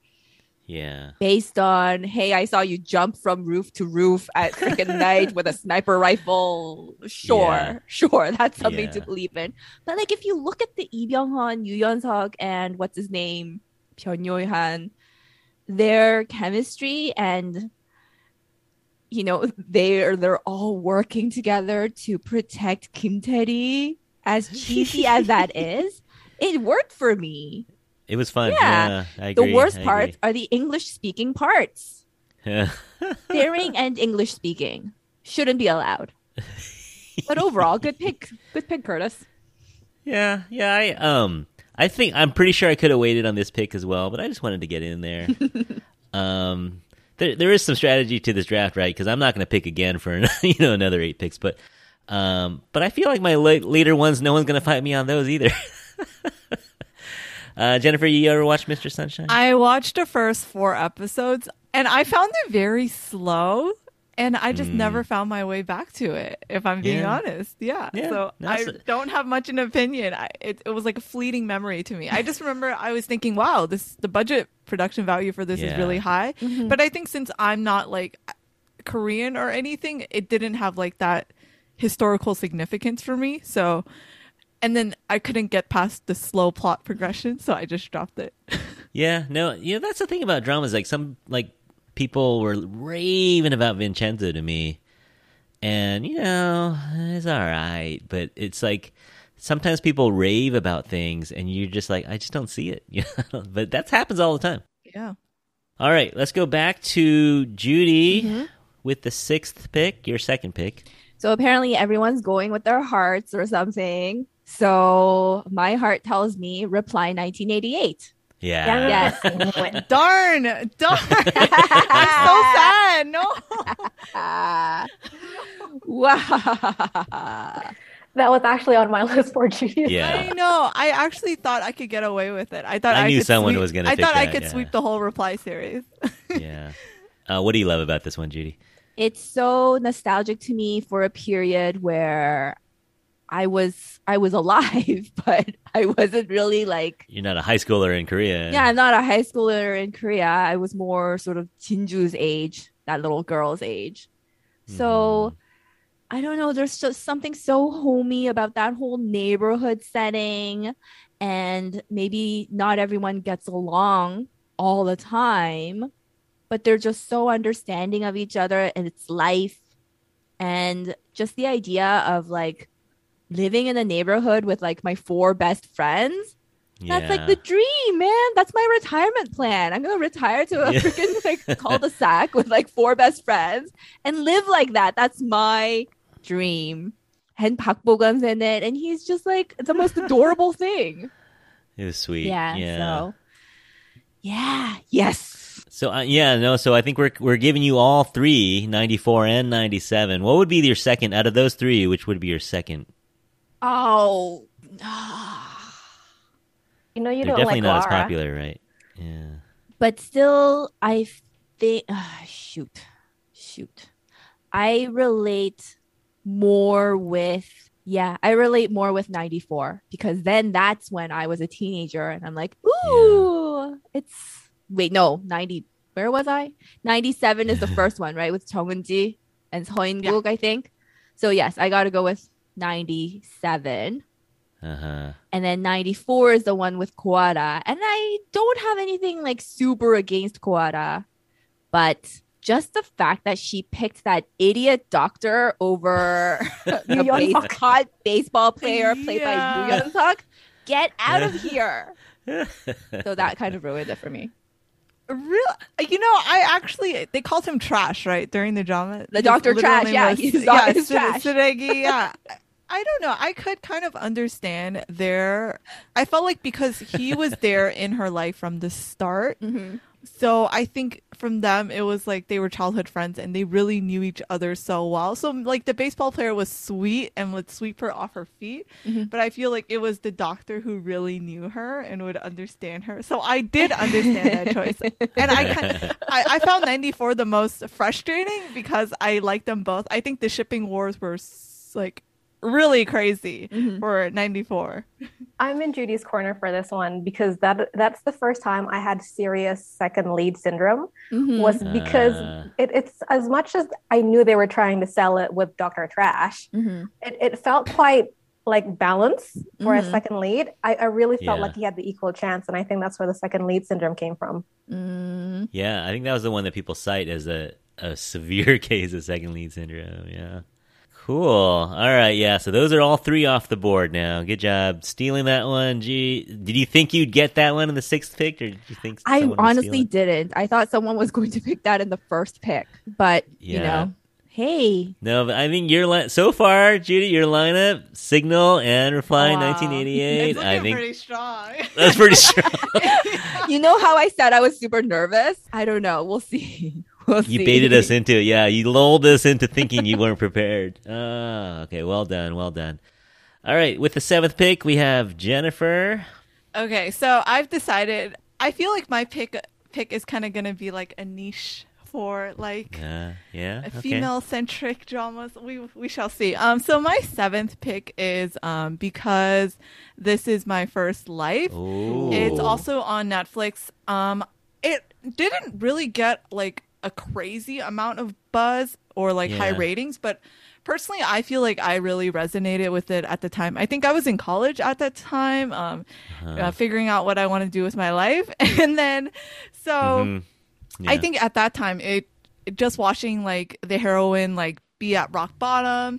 yeah. based on hey i saw you jump from roof to roof at freaking <laughs> night with a sniper rifle. Sure Yeah. sure that's something to believe in. But like if you look at the Lee Byung-hun, Yoo Yeon-seok, and what's his name? Byun Yo-han their chemistry and you know they're they're all working together to protect Kim Tae-ri as cheesy as that <laughs> is it worked for me It was fun. Yeah. Yeah, the worst parts are the english speaking parts <laughs> staring and English speaking shouldn't be allowed. But overall, good pick. Good pick, Curtis. yeah, yeah. I um, I think I'm pretty sure I could have waited on this pick as well, but I just wanted to get in there. <laughs> um, there there is some strategy to this draft, right? Because I'm not going to pick again for <laughs> you know another eight picks, but um, but I feel like my late, later ones, no one's going to fight me on those either. Uh, Jennifer, you ever watch Mr. Sunshine? I watched the first four episodes and I found it very slow. And I just Mm. never found my way back to it, if I'm being Yeah. honest. Yeah. Yeah, So no, I don't have much an opinion. I, it, it was like a fleeting memory to me. I just remember I was thinking, wow, this the budget production value for this is really high. Mm-hmm. But I think since I'm not like Korean or anything, it didn't have like that historical significance for me. So, and then I couldn't get past the slow plot progression, so I just dropped it. <laughs> Yeah, no, you know that's the thing about dramas. Like some like people were raving about Vincenzo to me, and you know it's all right, but it's like sometimes people rave about things, and you're just like, I just don't see it. <laughs> You know, but that happens all the time. yeah. All right, let's go back to Judy mm-hmm. with the sixth pick, your second pick. So apparently, everyone's going with their hearts or something. So my heart tells me reply 1988. Yeah, Yes. I. <laughs> Darn, <laughs> darn. I'm so sad. No. <laughs> Wow. That was actually on my list for Judy. I know. I actually thought I could get away with it. I thought I I, knew could someone sweep- was gonna I pick thought I could yeah. sweep the whole reply series. yeah. Uh, what do you love about this one, Judy? It's so nostalgic to me for a period where I was I was <laughs> alive, but I wasn't really like You're not a high schooler in Korea. Yeah, I'm not a high schooler in Korea. I was more sort of Jinju's age, that little girl's age. So mm-hmm. I don't know. There's just something so homey about that whole neighborhood setting. And maybe not everyone gets along all the time, but they're just so understanding of each other and it's life. And just the idea of like living in a neighborhood with like my four best friends that's like the dream, man. That's my retirement plan. I'm gonna retire to a Yeah. freaking like <laughs> cul-de-sac with like four best friends and live like that. That's my dream. And Park Bo-gum's in it, and he's just like it's the most <laughs> adorable thing. It was sweet. Yeah. Yeah. So, yeah. Yes. So uh, yeah, no. So I think we're we're giving you all three, 94 and 97. What would be your second out of those three? Which would be your second? Oh. <sighs> You know you They're don't definitely like not as popular, right? Yeah. but still i think ah, <sighs> shoot shoot i relate more with yeah i relate more with 94 because then that's when i was a teenager and i'm like ooh it's wait no 90 where was i 97 is the <laughs> first one right with Chung Eun-ji and Seo In-guk i think so yes i gotta go with 97. Uh huh. And then 94 is the one with Kawada. And I don't have anything like super against Kawada, but just the fact that she picked that idiot doctor over the Yu Yeon base- hot baseball player played Yeah. by Yoo Yeon-seok, get out of <laughs> here. so that kind of ruined it for me. Real, you know, I actually they called him trash right during the drama. The His Dr. Trash, name yeah, was- he's Dr. Sud- Trash. Sudegi, yeah. <laughs> I don't know. I could kind of understand there. I felt like because he was <laughs> there in her life from the start, Mm-hmm. so I think from them it was like they were childhood friends and they really knew each other so well. So like the baseball player was sweet and would sweep her off her feet, Mhm. but I feel like it was the doctor who really knew her and would understand her. So I did understand that choice, and I, kind <laughs> I I found ninety four the most frustrating because I liked them both. I think the shipping wars were like really crazy Mhm. for ninety four. I'm in Judy's corner for this one because that that's the first time I had serious second lead syndrome. Mhm. Was because Ah. it, it's as much as I knew they were trying to sell it with Dr. Trash, Mhm. it, it felt quite like balance for a second lead. I, I really felt Yeah. like he had the equal chance, and I think that's where the second lead syndrome came from. Mm. Yeah, I think that was the one that people cite as a, a severe <laughs> case of second lead syndrome. Yeah. Cool. All right. Yeah. So those are all three off the board now. Good job stealing that one. Gee, did you think you'd get that one in the sixth pick, or did you think I someone would honestly steal didn't. I thought someone was going to pick that in the first pick, but you know, hey, No, but I think your line so far, Judy, your lineup: Signal and Reply Wow. 1988. I looking think pretty strong. <laughs> that's pretty strong. <laughs> you know how I said I was super nervous? I don't know. We'll see. We'll You see. baited us <laughs> into it. Yeah, you lulled us into thinking you weren't prepared. <laughs> Ah, okay. Well done. Well done. All right. With the seventh pick, we have Jennifer. Okay, so I've decided. I feel like my pick pick is kind of gonna be like a niche for like Uh, yeah. Okay. female centric dramas. We we shall see. Um, so my seventh pick is um because this is my first life. Ooh. It's also on Netflix. Um, it didn't really get like a crazy amount of buzz or like high ratings, but personally, I feel like I really resonated with it at the time. I think I was in college at that time, um, Uh-huh. uh, figuring out what I want to do with my life, <laughs> and then so. Mhm. I think at that time it, it just watching like the heroine like be at rock bottom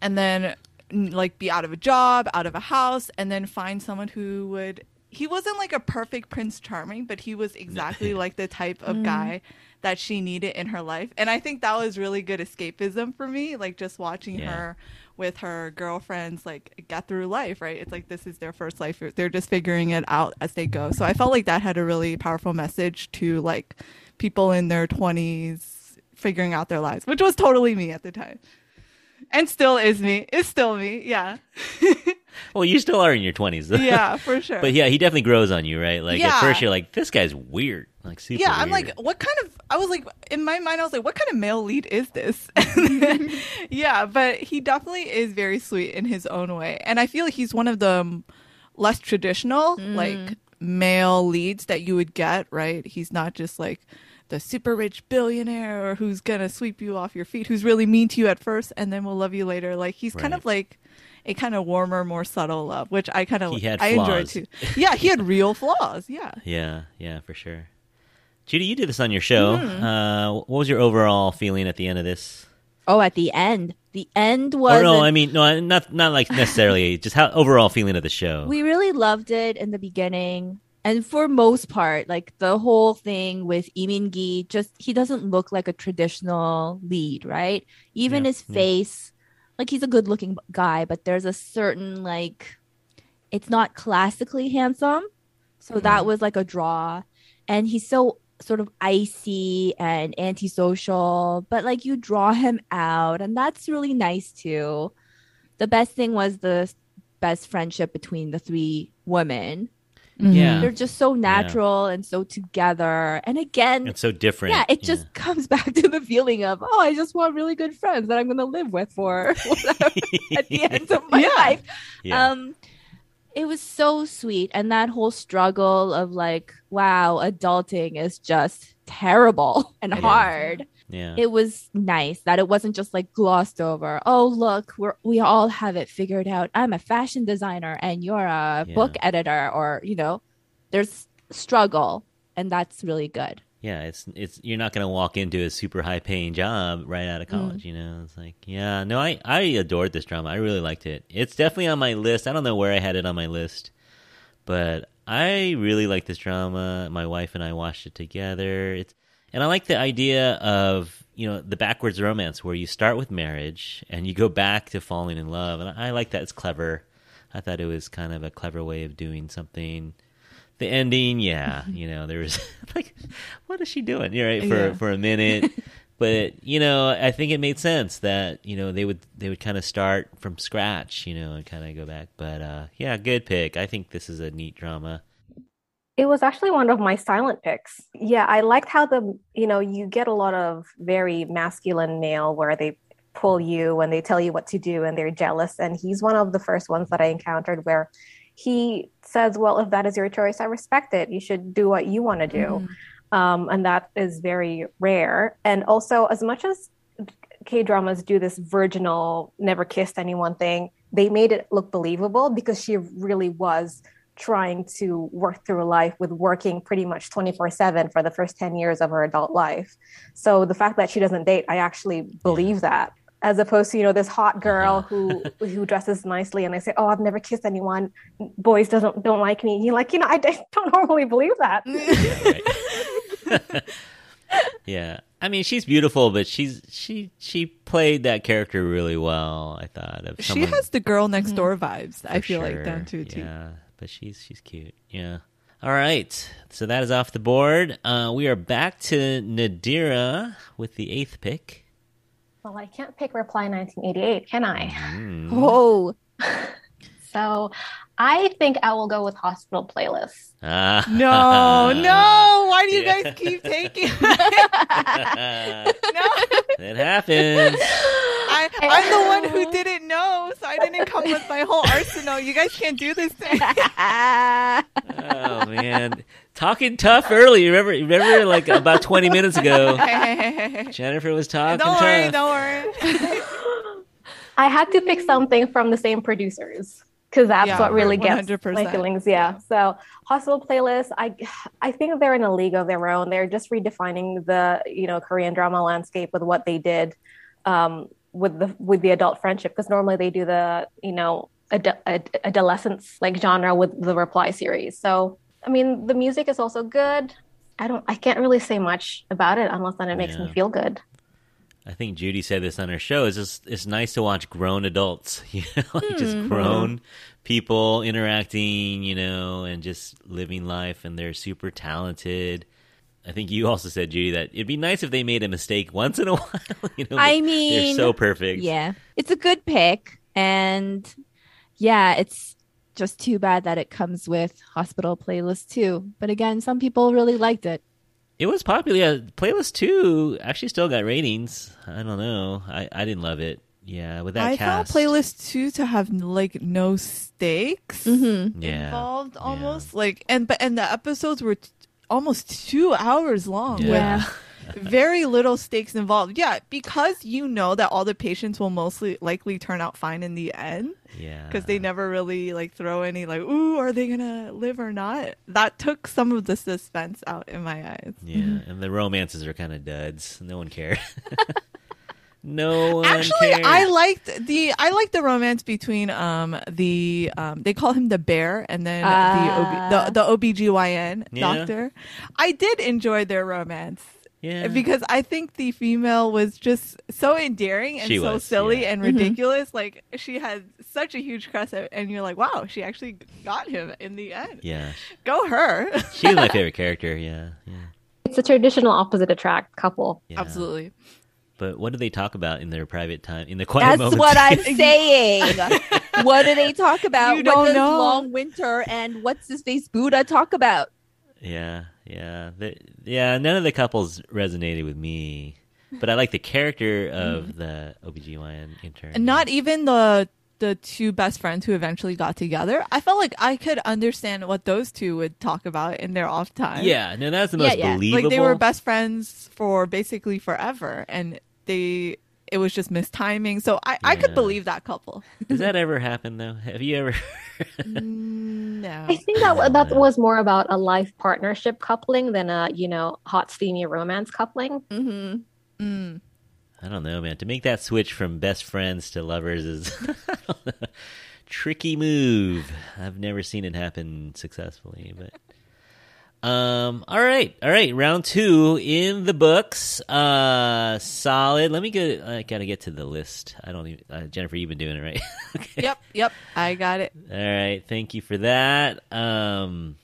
and then like be out of a job, out of a house and then find someone who would he wasn't like a perfect prince charming, but he was <laughs> exactly like the type of guy that she needed in her life. And I think that was really good escapism for me, like just watching Yeah. her with her girlfriends like get through life, right? It's like this is their first life. They're just figuring it out as they go. So I felt like that had a really powerful message to like people in their 20s figuring out their lives, which was totally me at the time. And still is me. It's still me. Yeah. <laughs> Well, you still are in your twenties. Yeah, <laughs> for sure. but yeah, he definitely grows on you, right? Like at first, you're like, this guy's weird, like super. yeah, I'm like, what kind of? I was like, in my mind, I was like, what kind of male lead is this? <laughs> <laughs> yeah, but he definitely is very sweet in his own way, and I feel like he's one of the less traditional like mm-hmm. male leads that you would get. Right? He's not just like the super rich billionaire or who's gonna sweep you off your feet, who's really mean to you at first and then will love you later. Like he's kind of like a kind of warmer, more subtle love, which I kind of He had I enjoyed too. Yeah, he had real flaws. Yeah. <laughs> yeah, yeah, for sure. Judy, you did this on your show. Mm-hmm. Uh, what was your overall feeling at the end of this? Oh, at the end. The end Oh was. no, I mean no, not not like <laughs> necessarily. just how overall feeling of the show. we really loved it in the beginning. And for most part, like the whole thing with Lee Min-gi, just he doesn't look like a traditional lead, right? Even Yeah, his yeah. face, like he's a good-looking guy, but there's a certain like, it's not classically handsome, so that was like a draw. And he's so sort of icy and antisocial, but like you draw him out, and that's really nice too. The best thing was the best friendship between the three women. Yeah. They're just so natural and so together. And again, It's so different. yeah, it just <laughs> comes back to the feeling of, oh, I just want really good friends that I'm going to live with for <laughs> whatever at the <laughs> end of my Yeah. life. Yeah. Um, it was so sweet, and that whole struggle of like, wow, adulting is just terrible <laughs> and It is. hard. Yeah. it was nice that it wasn't just like glossed over. Oh, look, we're we all have it figured out. I'm a fashion designer and you're a Yeah. book editor, or you know, there's struggle, and that's really good. Yeah, it's it's you're not gonna walk into a super high paying job right out of mm-hmm. college, you know. It's like, yeah, no, I I adored this drama. I really liked it. It's definitely on my list. I don't know where I had it on my list, but I really like this drama. My wife and I watched it together. It's and I like the idea of you know the backwards romance where you start with marriage and you go back to falling in love, and I like that. It's clever. I thought it was kind of a clever way of doing something. The ending, yeah, you know, there was <laughs> like, what is she doing? You're right for Yeah. for a minute, <laughs> but you know, I think it made sense that you know they would they would kind of start from scratch, you know, and kind of go back. But uh yeah, good pick. I think this is a neat drama. It was actually one of my silent picks. Yeah, I liked how the, you know, you get a lot of very masculine male where they pull you and they tell you what to do and they're jealous. And he's one of the first ones that I encountered where he says, Well, if that is your choice, I respect it. You should do what you want to do. Um, and that is very rare. And also, as much as K dramas do this virginal, never kissed anyone thing, they made it look believable because she really was trying to work through life with working pretty much 24 7 for the first 10 years of her adult life. So the fact that she doesn't date, I actually believe that. As opposed to, you know, this hot girl who who dresses nicely and they say, Oh, I've never kissed anyone. Boys doesn't don't like me. You're like, you know, I <laughs> don't normally believe that. <laughs> Yeah, right. <laughs> yeah. I mean, she's beautiful, but she's she she played that character really well. I thought of She has the girl next door vibes. I For feel like down to a T. Yeah, but she's she's cute. Yeah. All right. So that is off the board. Uh, we are back to Nadira with the eighth pick. Well, I can't pick Reply 1988, can I? Mm. <laughs> Oh, So I think I will go with Hospital Playlist. <laughs> Ah. No, no. Why do you Yeah. guys keep taking? <laughs> no, it happens. I, <laughs> I'm the one who didn't know, so I didn't come with my whole arsenal. You guys can't do this to me. Oh man, talking tough early. Remember, remember, like about twenty minutes ago, <laughs> Jennifer was talking don't tough. worry, don't worry. <laughs> I had to pick something from the same producers because that's Yeah, what really gets 100%. my feelings. Yeah. So Hospital Playlist, I I think they're in a league of their own. They're just redefining the you know Korean drama landscape with what they did um, with the with the adult friendship because normally they do the you know ad- ad- adolescence like genre with the Reply series. So I mean the music is also good. I don't I can't really say much about it unless then it makes Yeah. me feel good. I think Judy said this on her show. It's just it's nice to watch grown adults, <laughs> you know, like Hmm. just grown people interacting, you know, and just living life, and they're super talented. I think you also said, Judy, that it'd be nice if they made a mistake once in a <laughs> while. You know, I mean, they're so perfect. yeah, it's a good pick, and yeah, it's just too bad that it comes with hospital playlist too. But again, some people really liked it. It was popular. Yeah, Playlist Two actually still got ratings. I don't know. I, I didn't love it. Yeah, with that I cast. found playlist two to have like no stakes Mm-hmm. yeah, involved, almost like and but and the episodes were t- almost two hours long. with Yeah. very little stakes involved. Yeah, because you know that all the patients will mostly likely turn out fine in the end yeah. because they never really like throw any like, ooh, are they gonna live or not? That took some of the suspense out in my eyes. Yeah, and the romances are kind of duds. No one cared. <laughs> no one Actually, cared. I liked the I liked the romance between um the um they call him the bear and then Ah. the, OB, the the OBGYN Yeah. doctor. I did enjoy their romance. yeah. because I think the female was just so endearing and She so was, silly yeah. and Mhm. ridiculous. Like she had such a huge crush, and you're like, wow, she actually got him in the end. yeah, Go her! she was my favorite character. Yeah, yeah, It's a traditional opposite attract couple. yeah. Absolutely. But what do they talk about in their private time? In the quiet moments? That's moments? what I'm <laughs> saying. what do they talk about? You what don't does know. Long Winter and what's his face Buddha talk about? yeah, yeah, the, yeah. None of the couples resonated with me, but I like the character of mm-hmm. the OBGYN intern. And not even the the two best friends who eventually got together. I felt like I could understand what those two would talk about in their off time. Yeah, no, that's the most yeah. believable. like they were best friends for basically forever, and they it was just mistiming. So I I could believe that couple. <laughs> Does that ever happen though? Have you ever? no. I think that that was more about a life partnership coupling than a you know hot steamy romance coupling. hmm Mm. I don't know, man. To make that switch from best friends to lovers is <laughs> tricky move. I've never seen it happen successfully, but um all right. All right, round 2 in the books. Uh solid. Let me get I got to get to the list. I don't even uh, Jennifer you've been doing it, right? <laughs> okay. Yep, yep. I got it. All right, thank you for that. Um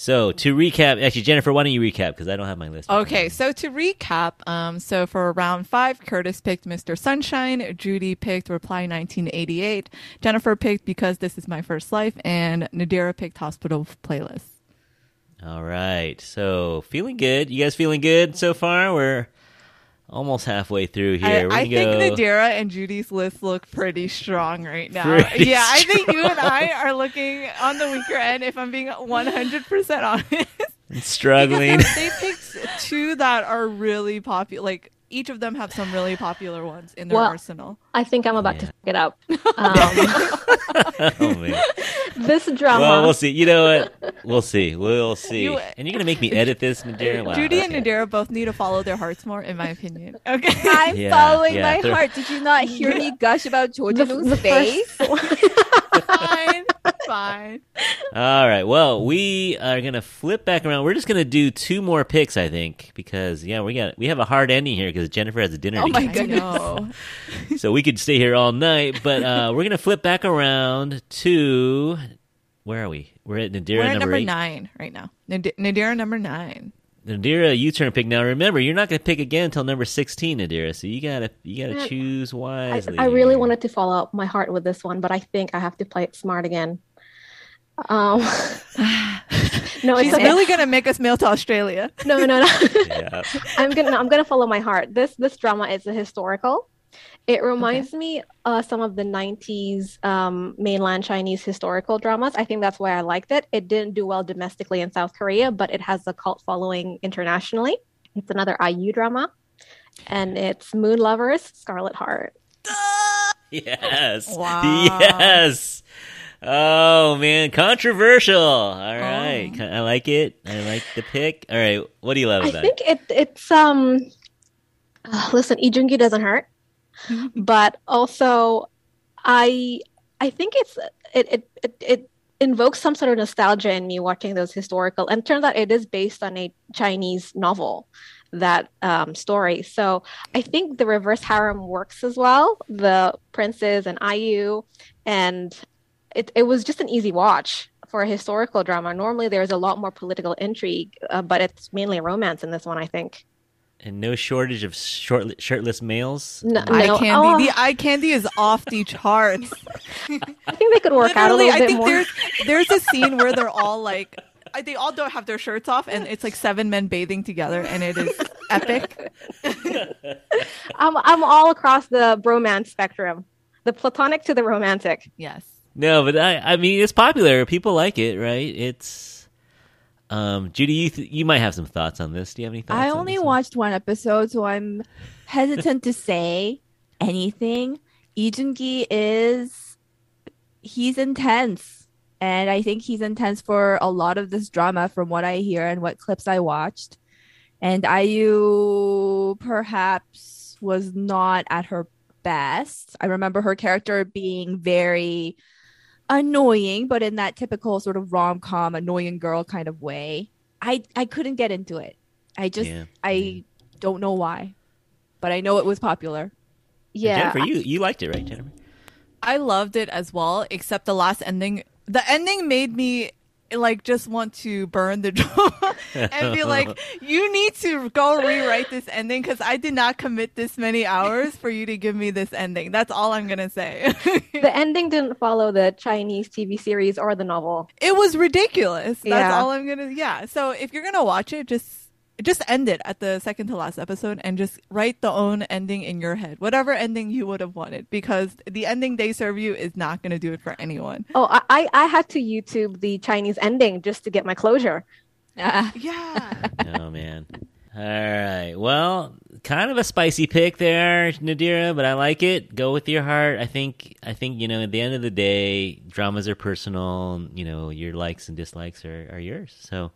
so to recap, actually Jennifer, why don't you recap cuz I don't have my list. in front of Okay, so to recap, um, so for round five, Curtis picked Mr. Sunshine, Judy picked Reply 1988, Jennifer picked Because This Is My First Life, and Nadira picked Hospital Playlist. All right. So feeling good. You guys feeling good so far? We're almost halfway through I, here. I gonna think go. Nadira and Judy's list look pretty strong right now. Pretty yeah, I think you and I are looking on the weaker end, if I'm being 100% honest. <laughs> struggling. Because they picked two that are really popular. Like, each of them have some really popular ones in their Well, arsenal. I think I'm about Yeah. to fuck it up. Um, <laughs> oh man. <laughs> this drama. Well, we'll see. You know what? We'll see. We'll see. You- and you're gonna make me edit this, Nadira? Wow, Judy and okay. Nadira both need to follow their hearts more, in my opinion. <laughs> Okay. I'm Yeah, following yeah, my they're- heart. Did you not hear me gush about the, Cho Jin-woong's the face? fine. Fine. <laughs> All right. Well, we are gonna flip back around. We're just gonna do two more picks, I think, because yeah, we got we have a hard ending here because Jennifer has a dinner. Oh to my get goodness. <laughs> So we could stay here all night, but uh, we're gonna flip back around to where are we? We're at Nadira We're at number, number eight. nine right now. Nad- Nadira number nine. Nadira, you turn pick now. Remember, you're not going to pick again until number sixteen, Nadira. So you gotta you gotta choose I, wisely. I really wanted to follow up my heart with this one, but I think I have to play it smart again. Um, <sighs> no, it's She's okay. really gonna make us mail to Australia. no, no, no. Yeah. <laughs> I'm gonna I'm gonna follow my heart. This this drama is a historical. It reminds me uh, some of the '90s um, mainland Chinese historical dramas. I think that's why I liked it. It didn't do well domestically in South Korea, but it has a cult following internationally. It's another IU drama, and it's Moon Lovers, Scarlet Heart. <laughs> Yes. Wow. Yes. Oh man, controversial. All right, Oh. I like it. I like the pick. All right, what do you love I about it? I think it it's um. uh, listen, Lee Joon-gi doesn't hurt, but also, I I think it's it it it. it invokes some sort of nostalgia in me watching those historical and it turns out it is based on a chinese novel that um, story so i think the reverse harem works as well the princes and iu and it, it was just an easy watch for a historical drama normally there's a lot more political intrigue uh, but it's mainly romance in this one i think? And no shortage of short, shirtless males. no, Eye no. candy. Oh, The eye candy is off the charts. <laughs> i think they could work out a little I bit think more there's there's a scene where they're all like they all don't have their shirts off and it's like seven men bathing together and it is epic. <laughs> I'm, I'm all across the bromance spectrum the platonic to the romantic Yes. No, but I, I mean, it's popular. People like it, right? It's. Um, Judy, you th- you might have some thoughts on this. Do you have any thoughts? I on only this watched one episode, so I'm hesitant to say anything. Lee is he's intense, and I think he's intense for a lot of this drama, from what I hear and what clips I watched. And IU perhaps was not at her best. I remember her character being very annoying, but in that typical sort of rom com annoying girl kind of way. I I couldn't get into it. I just Yeah. I don't know why, but I know it was popular. yeah Jennifer, you you liked it, right, Jennifer? I loved it as well, except the last ending. The ending made me like just want to burn the <laughs> drama and be like, you need to go rewrite this ending because I did not commit this many hours for you to give me this ending. That's all I'm gonna say. <laughs> the ending didn't follow the Chinese TV series or the novel. it was ridiculous. That's Yeah. all I'm gonna. Yeah. So if you're gonna watch it, just just end it at the second to last episode and just write the own ending in your head, whatever ending you would have wanted, because the ending they serve you is not going to do it for anyone. Oh, I, I I had to YouTube the Chinese ending just to get my closure. Ah, <laughs> Yeah. oh man. All right. Well, kind of a spicy pick there, Nadira, but I like it. Go with your heart. I think. I think you know. At the end of the day, dramas are personal. You know, your likes and dislikes are, are yours. So,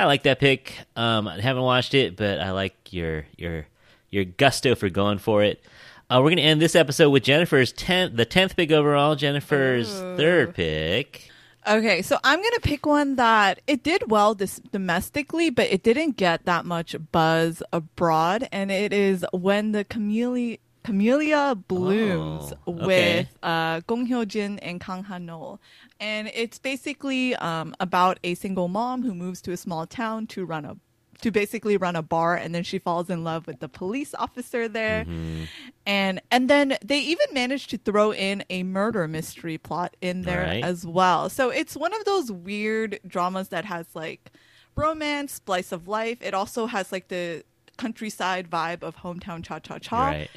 I like that pick. Um, I haven't watched it, but I like your your your gusto for going for it. Uh, we're gonna end this episode with Jennifer's tenth, the tenth pick overall. Jennifer's Ooh. third pick. Okay, so I'm gonna pick one that it did well dis- domestically, but it didn't get that much buzz abroad, and it is when the camellia camellia blooms Oh, okay. with uh, Gong Hyo Jin and Kang Ha-neul, and it's basically um, about a single mom who moves to a small town to run a to basically run a bar, and then she falls in love with the police officer there Mm-hmm. and and then they even managed to throw in a murder mystery plot in there Right. as well. So it's one of those weird dramas that has like romance, splice of life. It also has like the countryside vibe of hometown cha cha cha Right.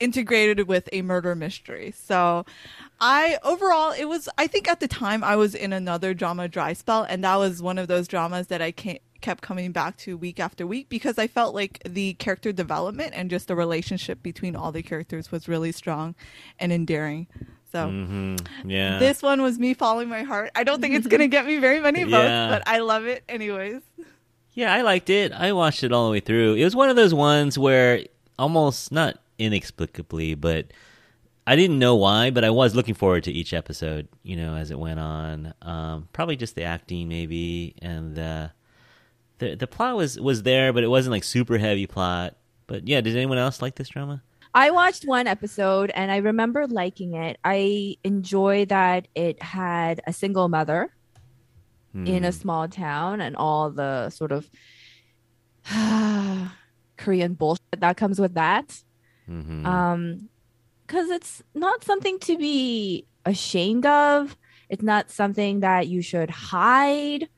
Integrated with a murder mystery. So I overall it was I think at the time I was in another drama dry spell and that was one of those dramas that I can't kept coming back to week after week because I felt like the character development and just the relationship between all the characters was really strong and endearing. So hmm Yeah. this one was me following my heart. I don't think it's gonna get me very many votes, Yeah. but I love it anyways. Yeah, I liked it. I watched it all the way through. It was one of those ones where almost not inexplicably, but I didn't know why, but I was looking forward to each episode, you know, as it went on. Um, probably just the acting, maybe, and the the the plot was was there, but it wasn't like super heavy plot. But yeah, did anyone else like this drama? I watched one episode and I remember liking it. I enjoy that it had a single mother in a Hmm. small town and all the sort of <sighs> Korean bullshit that comes with that. Mhm. Um, because it's not something to be ashamed of. It's not something that you should hide.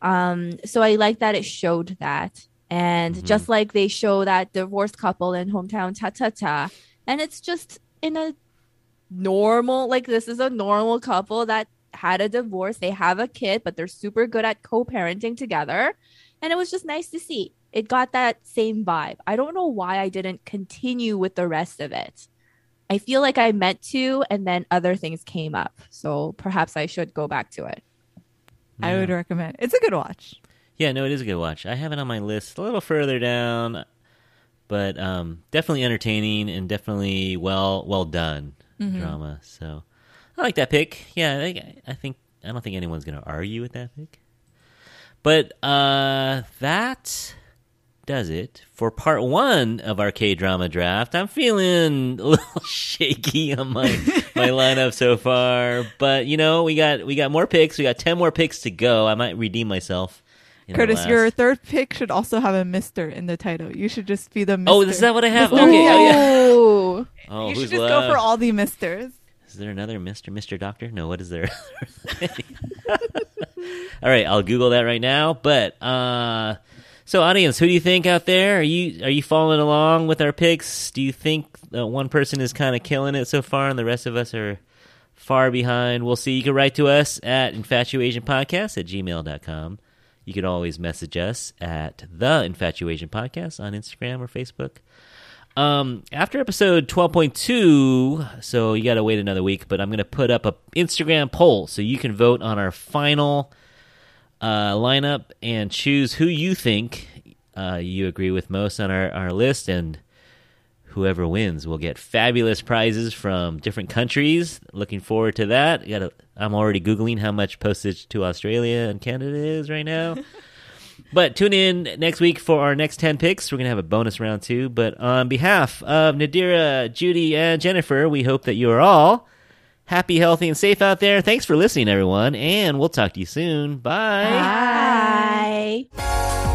Um, so I like that it showed that. And Mhm. just like they show that divorced couple in hometown cha cha cha, and it's just in a normal, like this is a normal couple that had a divorce. They have a kid, but they're super good at co-parenting together. And it was just nice to see. It got that same vibe. I don't know why I didn't continue with the rest of it. I feel like I meant to, and then other things came up. So perhaps I should go back to it. I would recommend. It's a good watch. Yeah, no, it is a good watch. I have it on my list a little further down, but um, definitely entertaining and definitely well well done drama. So I like that pick. Yeah, I think, I think I don't think anyone's going to argue with that pick. But uh, that does it for part one of our K drama draft. I'm feeling <laughs> a little shaky on my my <laughs> lineup so far, but you know we got we got more picks. We got ten more picks to go. I might redeem myself. Curtis, your third pick should also have a Mister in the title. You should just be the Mister. Oh, is that what I have? Okay, oh, yeah. <laughs> Oh, you should just go for all the Misters. Is there another Mister Mister Doctor? No, what is there? All right, I'll Google that right now. But uh, so, audience, who do you think out there? Are you are you following along with our picks? Do you think one person is kind of killing it so far, and the rest of us are far behind? We'll see. You can write to us at infatuasianpodcast at gmail.com. You can always message us at the Infatuasian Podcast on Instagram or Facebook. Um, after episode 12.2, so you got to wait another week, but I'm going to put up a Instagram poll so you can vote on our final uh, lineup and choose who you think uh, you agree with most on our, our list. And whoever wins will get fabulous prizes from different countries. Looking forward to that. Got I'm already Googling how much postage to Australia and Canada is right now. <laughs> But tune in next week for our next 10 picks. We're going to have a bonus round too. But on behalf of Nadira, Judy, and Jennifer, we hope that you are all happy, healthy, and safe out there. Thanks for listening, everyone. And we'll talk to you soon. Bye. Bye.